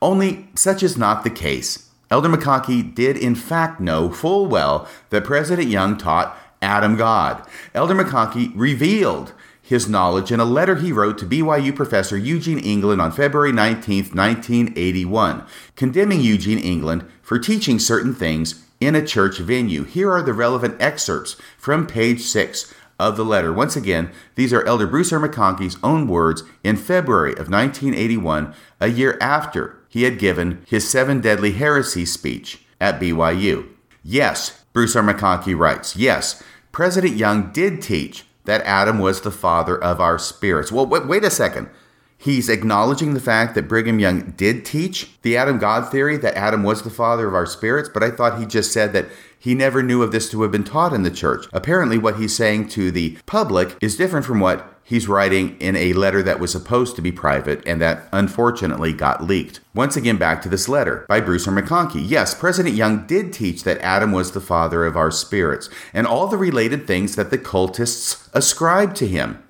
A: Only such is not the case. Elder McConkie did in fact know full well that President Young taught Adam God. Elder McConkie revealed his knowledge in a letter he wrote to BYU professor Eugene England on February 19, 1981, condemning Eugene England for teaching certain things in a church venue. Here are the relevant excerpts from page 6 of the letter. Once again, these are Elder Bruce R. McConkie's own words in February of 1981, a year after he had given his Seven Deadly Heresies speech at BYU. Yes, Bruce R. McConkie writes, yes, President Young did teach that Adam was the father of our spirits. Well, wait, wait a second. He's acknowledging the fact that Brigham Young did teach the Adam God theory, that Adam was the father of our spirits, but I thought he just said that he never knew of this to have been taught in the church. Apparently, what he's saying to the public is different from what he's writing in a letter that was supposed to be private and that unfortunately got leaked. Once again, back to this letter by Bruce R. McConkie. Yes, President Young did teach that Adam was the father of our spirits and all the related things that the cultists ascribed to him.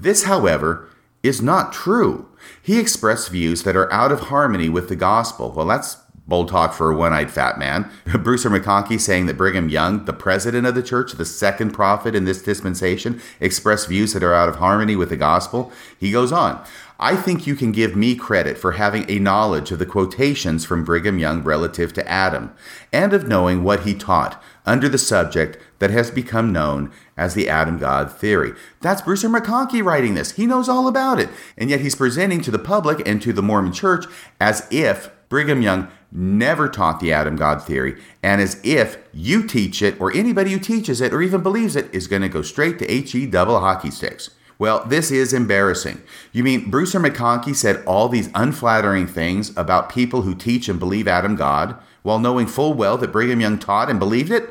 A: This, however, is not true. He expressed views that are out of harmony with the gospel. Well, that's bold talk for a one eyed fat man. [laughs] Bruce R. McConkie saying that Brigham Young, the president of the church, the second prophet in this dispensation, expressed views that are out of harmony with the gospel. He goes on. I think you can give me credit for having a knowledge of the quotations from Brigham Young relative to Adam, and of knowing what he taught under the subject that has become known as the Adam God theory. That's Bruce R. McConkie writing this. He knows all about it. And yet he's presenting to the public and to the Mormon church as if Brigham Young never taught the Adam God theory, and as if you teach it or anybody who teaches it or even believes it is going to go straight to HE double hockey sticks. Well, this is embarrassing. You mean Bruce R. McConkie said all these unflattering things about people who teach and believe Adam God while knowing full well that Brigham Young taught and believed it?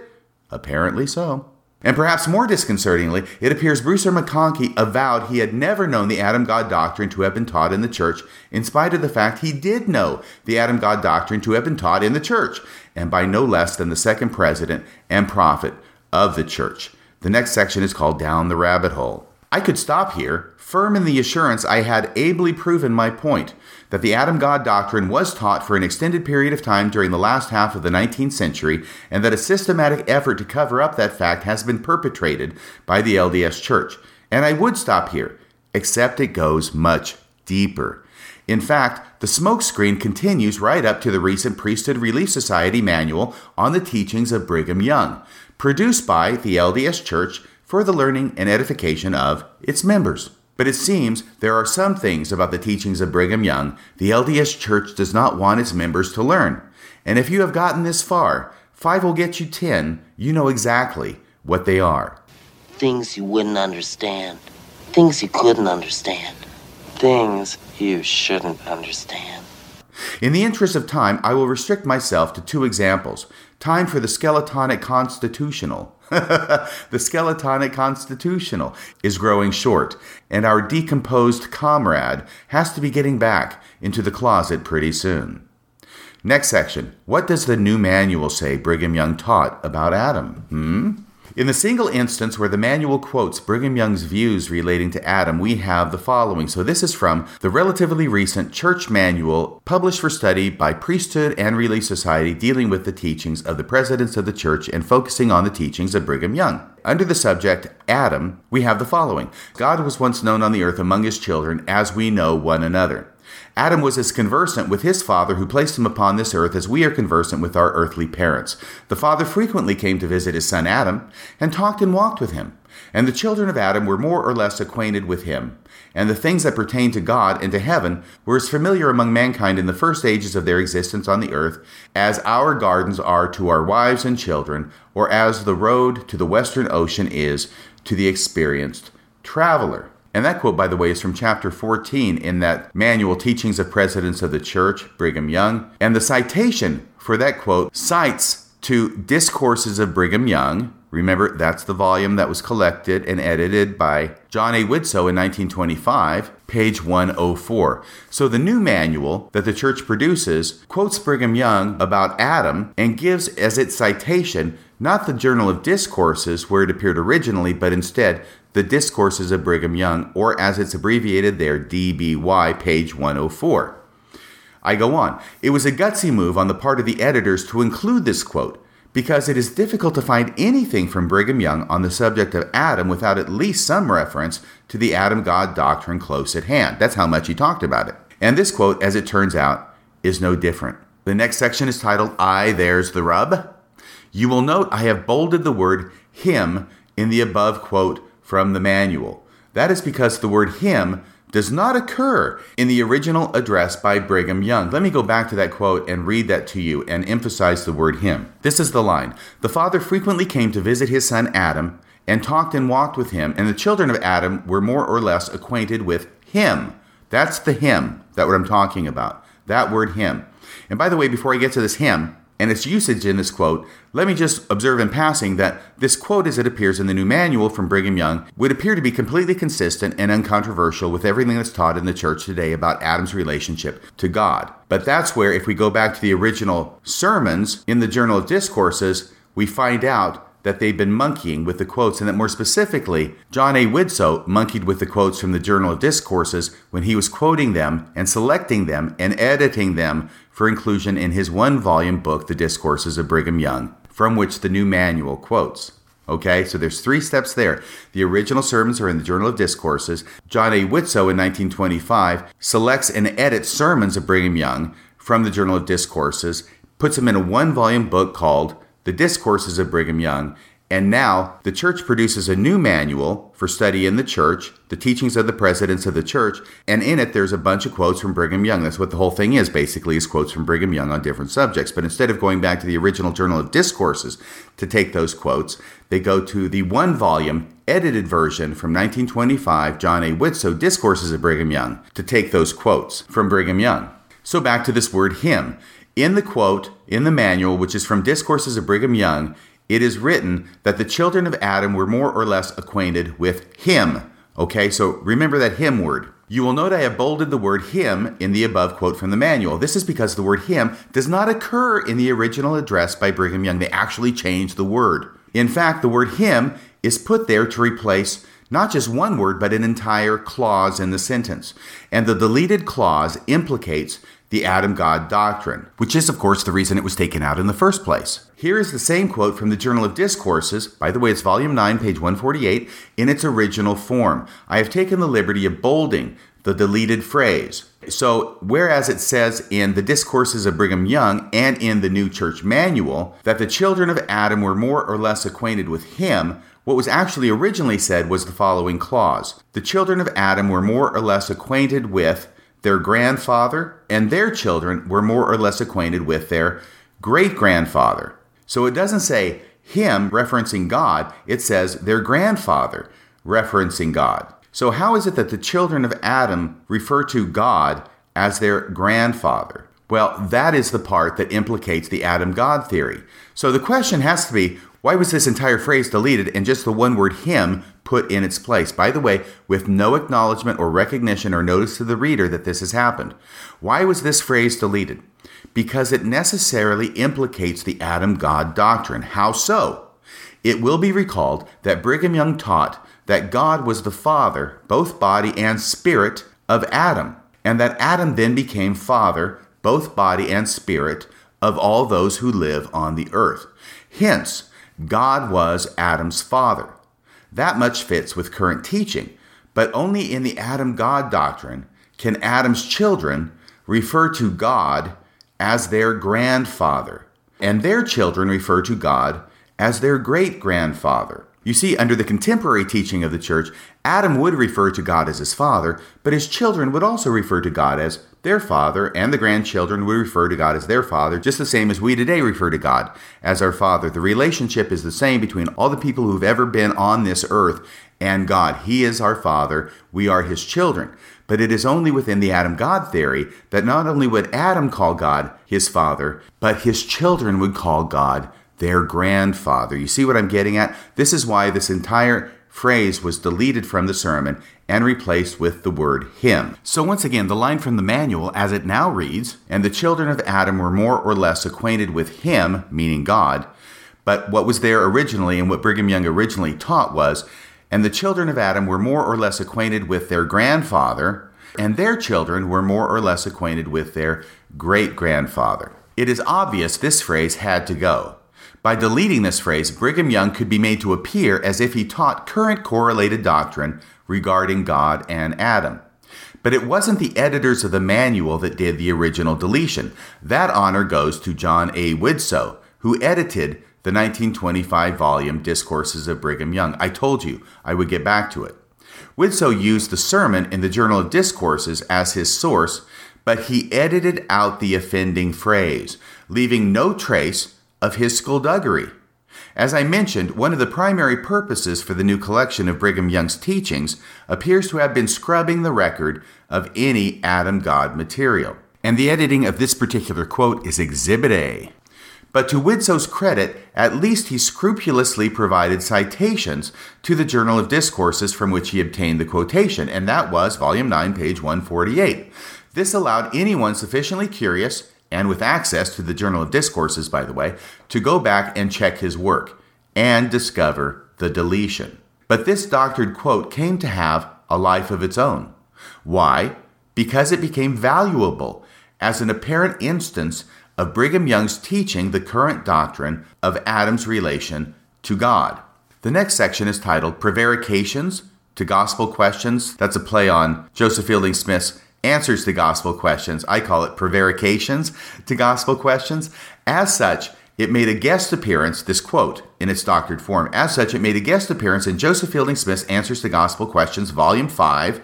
A: Apparently so. And perhaps more disconcertingly, it appears Bruce R. McConkie avowed he had never known the Adam God doctrine to have been taught in the church, in spite of the fact he did know the Adam God doctrine to have been taught in the church, and by no less than the second president and prophet of the church. The next section is called Down the Rabbit Hole. I could stop here, firm in the assurance I had ably proven my point that the Adam God doctrine was taught for an extended period of time during the last half of the 19th century, and that a systematic effort to cover up that fact has been perpetrated by the LDS Church. And I would stop here, except it goes much deeper. In fact, the smokescreen continues right up to the recent Priesthood Relief Society manual on the teachings of Brigham Young, produced by the LDS Church for the learning and edification of its members. But it seems there are some things about the teachings of Brigham Young the LDS Church does not want its members to learn. And if you have gotten this far, five will get you ten, you know exactly what they are.
F: Things you wouldn't understand, things you couldn't understand, things you shouldn't understand.
A: In the interest of time, I will restrict myself to two examples. Time for the skeletonic constitutional. [laughs] the skeletonic constitutional is growing short, and our decomposed comrade has to be getting back into the closet pretty soon. Next section What does the new manual say Brigham Young taught about Adam? Hmm? In the single instance where the manual quotes Brigham Young's views relating to Adam, we have the following. So, this is from the relatively recent Church Manual, published for study by Priesthood and Relief Society, dealing with the teachings of the presidents of the church and focusing on the teachings of Brigham Young. Under the subject Adam, we have the following God was once known on the earth among his children as we know one another. Adam was as conversant with his father who placed him upon this earth as we are conversant with our earthly parents. The father frequently came to visit his son Adam and talked and walked with him. And the children of Adam were more or less acquainted with him. And the things that pertain to God and to heaven were as familiar among mankind in the first ages of their existence on the earth as our gardens are to our wives and children, or as the road to the western ocean is to the experienced traveler. And that quote, by the way, is from chapter 14 in that manual, Teachings of Presidents of the Church, Brigham Young. And the citation for that quote cites to Discourses of Brigham Young. Remember, that's the volume that was collected and edited by John A. Widtsoe in 1925, page 104. So the new manual that the church produces quotes Brigham Young about Adam and gives as its citation not the Journal of Discourses where it appeared originally, but instead the Discourses of Brigham Young, or as it's abbreviated there, DBY, page 104. I go on. It was a gutsy move on the part of the editors to include this quote, because it is difficult to find anything from Brigham Young on the subject of Adam without at least some reference to the Adam God doctrine close at hand. That's how much he talked about it. And this quote, as it turns out, is no different. The next section is titled I, There's the Rub. You will note I have bolded the word him in the above quote from the manual. That is because the word him does not occur in the original address by Brigham Young. Let me go back to that quote and read that to you and emphasize the word him. This is the line The father frequently came to visit his son Adam and talked and walked with him, and the children of Adam were more or less acquainted with him. That's the him, that what I'm talking about. That word him. And by the way, before I get to this him, and its usage in this quote, let me just observe in passing that this quote, as it appears in the new manual from Brigham Young, would appear to be completely consistent and uncontroversial with everything that's taught in the church today about Adam's relationship to God. But that's where, if we go back to the original sermons in the Journal of Discourses, we find out that they've been monkeying with the quotes, and that more specifically, John A. Widtsoe monkeyed with the quotes from the Journal of Discourses when he was quoting them and selecting them and editing them for inclusion in his one volume book, The Discourses of Brigham Young, from which the new manual quotes. Okay, so there's three steps there. The original sermons are in the Journal of Discourses. John A. Widtsoe in 1925 selects and edits sermons of Brigham Young from the Journal of Discourses, puts them in a one volume book called the Discourses of Brigham Young, And now the church produces a new manual for study in the church, the teachings of the presidents of the church, and in it there's a bunch of quotes from Brigham Young. That's what the whole thing is basically is quotes from Brigham Young on different subjects. But instead of going back to the original Journal of Discourses to take those quotes, they go to the one volume edited version from 1925, John A. Widtsoe Discourses of Brigham Young, to take those quotes from Brigham Young. So back to this word him. In the quote, in the manual, which is from Discourses of Brigham Young, it is written that the children of Adam were more or less acquainted with him. Okay, so remember that him word. You will note I have bolded the word him in the above quote from the manual. This is because the word him does not occur in the original address by Brigham Young. They actually changed the word. In fact, the word him is put there to replace not just one word, but an entire clause in the sentence. And the deleted clause implicates the Adam God doctrine, which is, of course, the reason it was taken out in the first place. Here is the same quote from the Journal of Discourses. By the way, it's volume 9, page 148, in its original form. I have taken the liberty of bolding the deleted phrase. So, whereas it says in the Discourses of Brigham Young and in the New Church Manual that the children of Adam were more or less acquainted with him, what was actually originally said was the following clause The children of Adam were more or less acquainted with their grandfather, and their children were more or less acquainted with their great grandfather. So it doesn't say him referencing God, it says their grandfather referencing God. So, how is it that the children of Adam refer to God as their grandfather? Well, that is the part that implicates the Adam God theory. So the question has to be why was this entire phrase deleted and just the one word him put in its place? By the way, with no acknowledgement or recognition or notice to the reader that this has happened. Why was this phrase deleted? Because it necessarily implicates the Adam God doctrine. How so? It will be recalled that Brigham Young taught that God was the father, both body and spirit, of Adam, and that Adam then became father, both body and spirit, of all those who live on the earth. Hence, God was Adam's father. That much fits with current teaching, but only in the Adam God doctrine can Adam's children refer to God as their grandfather, and their children refer to God as their great grandfather. You see, under the contemporary teaching of the church, Adam would refer to God as his father, but his children would also refer to God as their father, and the grandchildren would refer to God as their father, just the same as we today refer to God as our father. The relationship is the same between all the people who've ever been on this earth and God. He is our father, we are his children. But it is only within the Adam God theory that not only would Adam call God his father, but his children would call God their grandfather. You see what I'm getting at? This is why this entire phrase was deleted from the sermon and replaced with the word him. So, once again, the line from the manual, as it now reads, and the children of Adam were more or less acquainted with him, meaning God. But what was there originally and what Brigham Young originally taught was, and the children of Adam were more or less acquainted with their grandfather, and their children were more or less acquainted with their great grandfather. It is obvious this phrase had to go. By deleting this phrase, Brigham Young could be made to appear as if he taught current correlated doctrine regarding God and Adam. But it wasn't the editors of the manual that did the original deletion. That honor goes to John A. Widtsoe, who edited the 1925 volume Discourses of Brigham Young. I told you I would get back to it. Widtsoe used the sermon in the Journal of Discourses as his source, but he edited out the offending phrase, leaving no trace of his skullduggery. As I mentioned, one of the primary purposes for the new collection of Brigham Young's teachings appears to have been scrubbing the record of any Adam God material. And the editing of this particular quote is Exhibit A. But to Widtsoe's credit, at least he scrupulously provided citations to the Journal of Discourses from which he obtained the quotation, and that was Volume 9, page 148. This allowed anyone sufficiently curious and with access to the Journal of Discourses, by the way, to go back and check his work and discover the deletion. But this doctored quote came to have a life of its own. Why? Because it became valuable as an apparent instance of Brigham Young's teaching the current doctrine of Adam's relation to God. The next section is titled Prevarications to Gospel Questions. That's a play on Joseph Fielding Smith's answers to gospel questions. I call it prevarications to gospel questions. As such, it made a guest appearance, this quote, in its doctored form. As such, it made a guest appearance in Joseph Fielding Smith's Answers to Gospel Questions, Volume 5,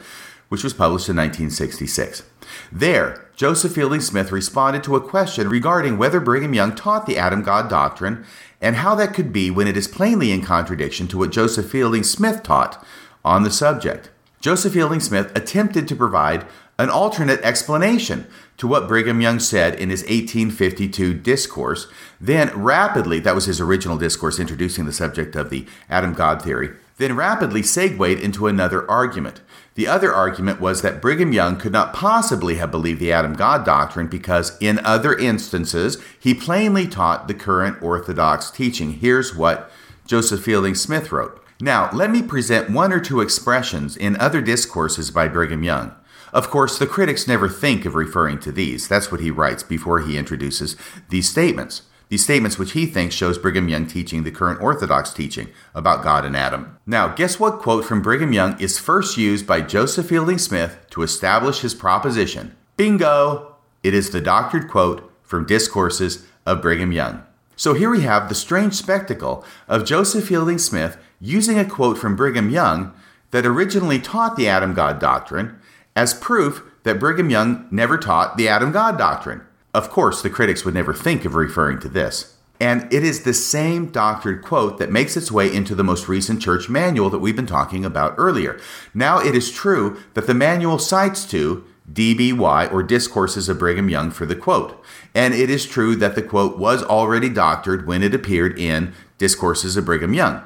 A: which was published in 1966. There, Joseph Fielding Smith responded to a question regarding whether Brigham Young taught the Adam God doctrine and how that could be when it is plainly in contradiction to what Joseph Fielding Smith taught on the subject. Joseph Fielding Smith attempted to provide an alternate explanation to what Brigham Young said in his 1852 discourse. Then, rapidly, that was his original discourse introducing the subject of the Adam God theory, then rapidly segued into another argument. The other argument was that Brigham Young could not possibly have believed the Adam God doctrine because, in other instances, he plainly taught the current Orthodox teaching. Here's what Joseph Fielding Smith wrote. Now, let me present one or two expressions in other discourses by Brigham Young. Of course, the critics never think of referring to these. That's what he writes before he introduces these statements. These statements which he thinks shows Brigham Young teaching the current Orthodox teaching about God and Adam. Now, guess what quote from Brigham Young is first used by Joseph Fielding Smith to establish his proposition? Bingo! It is the doctored quote from Discourses of Brigham Young. So here we have the strange spectacle of Joseph Fielding Smith using a quote from Brigham Young that originally taught the Adam God doctrine as proof that Brigham Young never taught the Adam God doctrine. Of course, the critics would never think of referring to this. And it is the same doctored quote that makes its way into the most recent church manual that we've been talking about earlier. Now, it is true that the manual cites to DBY or Discourses of Brigham Young for the quote. And it is true that the quote was already doctored when it appeared in Discourses of Brigham Young.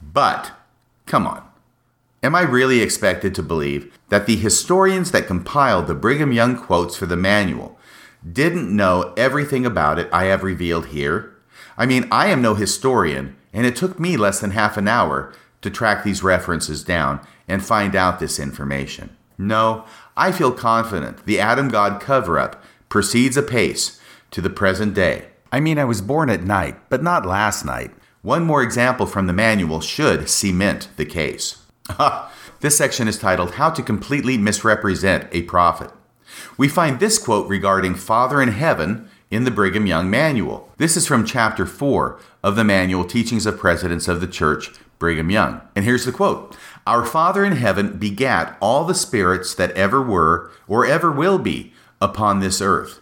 A: But, come on. Am I really expected to believe that the historians that compiled the Brigham Young quotes for the manual didn't know everything about it I have revealed here? I mean, I am no historian, and it took me less than half an hour to track these references down and find out this information. No, I feel confident the Adam God cover up proceeds apace to the present day. I mean, I was born at night, but not last night. One more example from the manual should cement the case. [laughs] this section is titled How to Completely Misrepresent a Prophet. We find this quote regarding Father in Heaven in the Brigham Young Manual. This is from chapter 4 of the manual Teachings of Presidents of the Church, Brigham Young. And here's the quote Our Father in heaven begat all the spirits that ever were or ever will be upon this earth,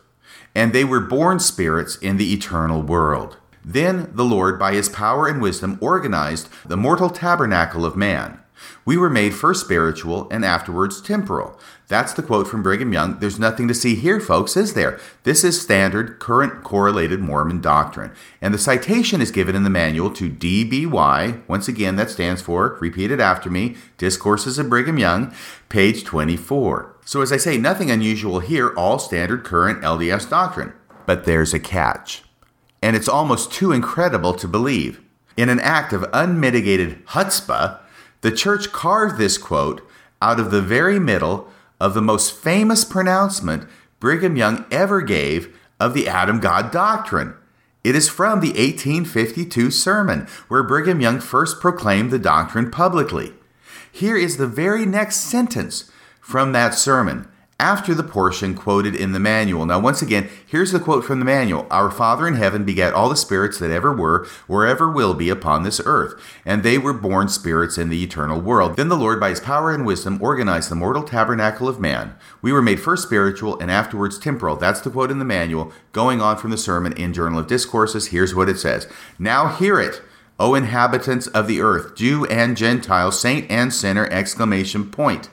A: and they were born spirits in the eternal world. Then the Lord, by his power and wisdom, organized the mortal tabernacle of man we were made first spiritual and afterwards temporal. That's the quote from Brigham Young. There's nothing to see here, folks, is there? This is standard, current, correlated Mormon doctrine. And the citation is given in the manual to DBY. Once again, that stands for, repeat it after me, Discourses of Brigham Young, page 24. So, as I say, nothing unusual here, all standard, current LDS doctrine. But there's a catch. And it's almost too incredible to believe. In an act of unmitigated chutzpah, the church carved this quote out of the very middle of the most famous pronouncement Brigham Young ever gave of the Adam God doctrine. It is from the 1852 sermon where Brigham Young first proclaimed the doctrine publicly. Here is the very next sentence from that sermon after the portion quoted in the manual. Now, once again, here's the quote from the manual Our Father in heaven begat all the spirits that ever were, or ever will be upon this earth, and they were born spirits in the eternal world. Then the Lord, by his power and wisdom, organized the mortal tabernacle of man. We were made first spiritual and afterwards temporal. That's the quote in the manual. Going on from the sermon in Journal of Discourses, here's what it says Now hear it. O inhabitants of the earth, Jew and Gentile, saint and sinner, exclamation point.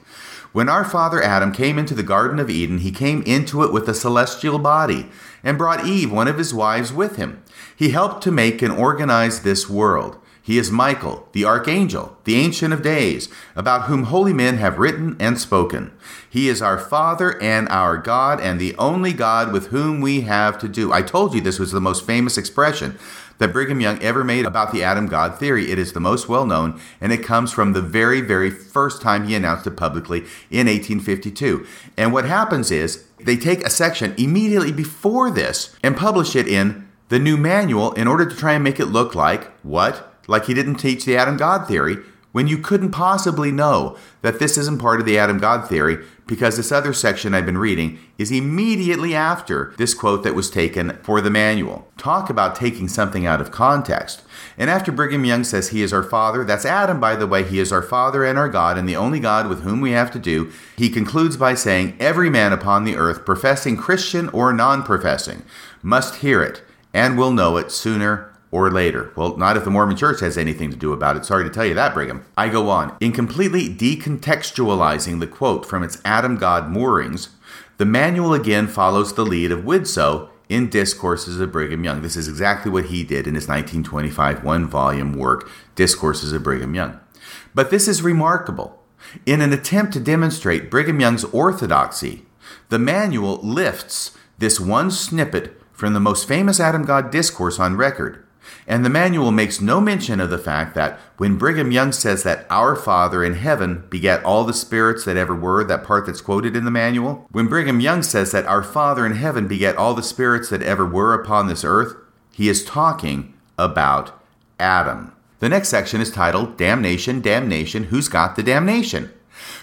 A: When our father Adam came into the Garden of Eden, he came into it with a celestial body and brought Eve, one of his wives, with him. He helped to make and organize this world. He is Michael, the archangel, the ancient of days, about whom holy men have written and spoken. He is our Father and our God, and the only God with whom we have to do. I told you this was the most famous expression that Brigham Young ever made about the Adam God theory. It is the most well known, and it comes from the very, very first time he announced it publicly in 1852. And what happens is they take a section immediately before this and publish it in the new manual in order to try and make it look like what? Like he didn't teach the Adam God theory, when you couldn't possibly know that this isn't part of the Adam God theory because this other section I've been reading is immediately after this quote that was taken for the manual. Talk about taking something out of context. And after Brigham Young says he is our Father, that's Adam, by the way, he is our Father and our God and the only God with whom we have to do, he concludes by saying, Every man upon the earth, professing Christian or non professing, must hear it and will know it sooner or later. Well, not if the Mormon Church has anything to do about it. Sorry to tell you that, Brigham. I go on. In completely decontextualizing the quote from its Adam God moorings, the manual again follows the lead of Widtsoe in Discourses of Brigham Young. This is exactly what he did in his 1925 one volume work, Discourses of Brigham Young. But this is remarkable. In an attempt to demonstrate Brigham Young's orthodoxy, the manual lifts this one snippet from the most famous Adam God discourse on record and the manual makes no mention of the fact that when Brigham Young says that our Father in heaven begat all the spirits that ever were, that part that's quoted in the manual, when Brigham Young says that our Father in heaven begat all the spirits that ever were upon this earth, he is talking about Adam. The next section is titled Damnation, Damnation, Who's Got the Damnation?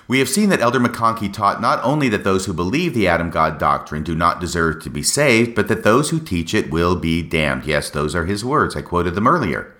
A: We have seen that Elder McConkie taught not only that those who believe the Adam God doctrine do not deserve to be saved, but that those who teach it will be damned. Yes, those are his words. I quoted them earlier.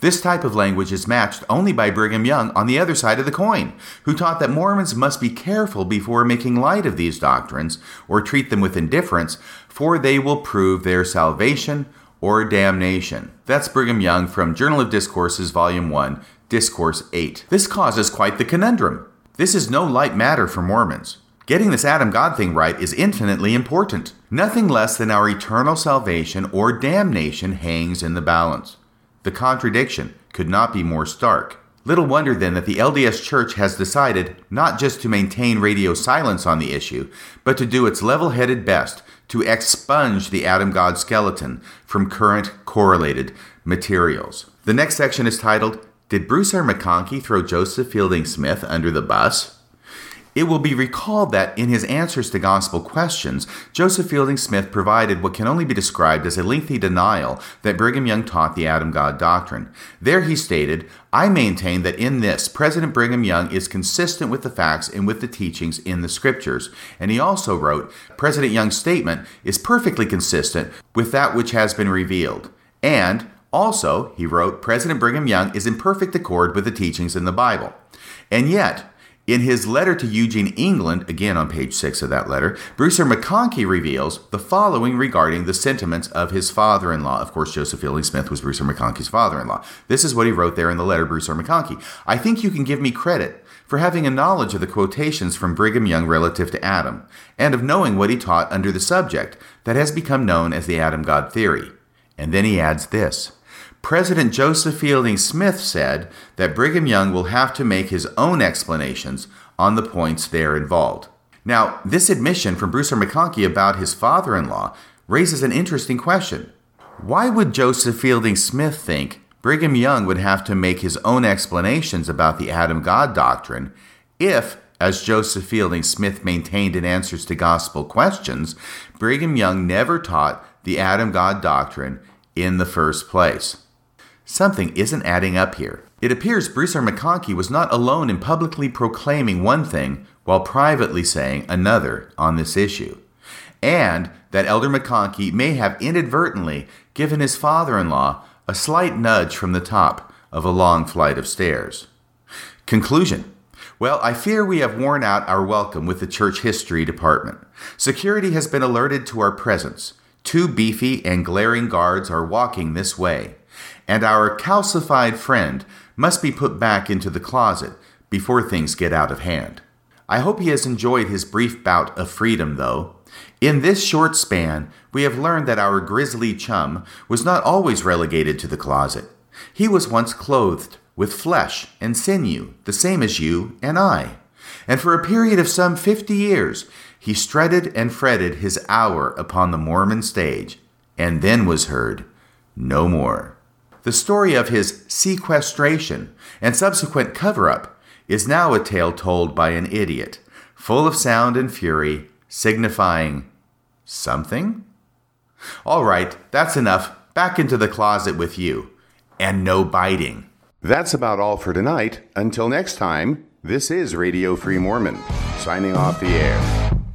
A: This type of language is matched only by Brigham Young on the other side of the coin, who taught that Mormons must be careful before making light of these doctrines or treat them with indifference, for they will prove their salvation or damnation. That's Brigham Young from Journal of Discourses, Volume 1, Discourse 8. This causes quite the conundrum. This is no light matter for Mormons. Getting this Adam God thing right is infinitely important. Nothing less than our eternal salvation or damnation hangs in the balance. The contradiction could not be more stark. Little wonder then that the LDS Church has decided not just to maintain radio silence on the issue, but to do its level headed best to expunge the Adam God skeleton from current correlated materials. The next section is titled did Bruce R. McConkie throw Joseph Fielding Smith under the bus? It will be recalled that in his answers to gospel questions, Joseph Fielding Smith provided what can only be described as a lengthy denial that Brigham Young taught the Adam God doctrine. There he stated, I maintain that in this, President Brigham Young is consistent with the facts and with the teachings in the scriptures. And he also wrote, President Young's statement is perfectly consistent with that which has been revealed. And also, he wrote, President Brigham Young is in perfect accord with the teachings in the Bible. And yet, in his letter to Eugene, England, again on page six of that letter, Bruce R. McConkie reveals the following regarding the sentiments of his father in law. Of course, Joseph Fielding Smith was Bruce R. McConkie's father in law. This is what he wrote there in the letter, Bruce R. McConkie. I think you can give me credit for having a knowledge of the quotations from Brigham Young relative to Adam, and of knowing what he taught under the subject that has become known as the Adam God theory. And then he adds this. President Joseph Fielding Smith said that Brigham Young will have to make his own explanations on the points there involved. Now, this admission from Bruce R. McConkie about his father in law raises an interesting question. Why would Joseph Fielding Smith think Brigham Young would have to make his own explanations about the Adam God doctrine if, as Joseph Fielding Smith maintained in answers to gospel questions, Brigham Young never taught the Adam God doctrine in the first place? Something isn't adding up here. It appears Bruce R. McConkie was not alone in publicly proclaiming one thing while privately saying another on this issue, and that Elder McConkie may have inadvertently given his father in law a slight nudge from the top of a long flight of stairs. Conclusion well, I fear we have worn out our welcome with the church history department. Security has been alerted to our presence. Two beefy and glaring guards are walking this way and our calcified friend must be put back into the closet before things get out of hand. I hope he has enjoyed his brief bout of freedom, though. In this short span, we have learned that our grisly chum was not always relegated to the closet. He was once clothed with flesh and sinew, the same as you and I. And for a period of some fifty years, he strutted and fretted his hour upon the Mormon stage, and then was heard no more. The story of his sequestration and subsequent cover up is now a tale told by an idiot, full of sound and fury, signifying something? All right, that's enough. Back into the closet with you. And no biting. That's about all for tonight. Until next time, this is Radio Free Mormon, signing off the air.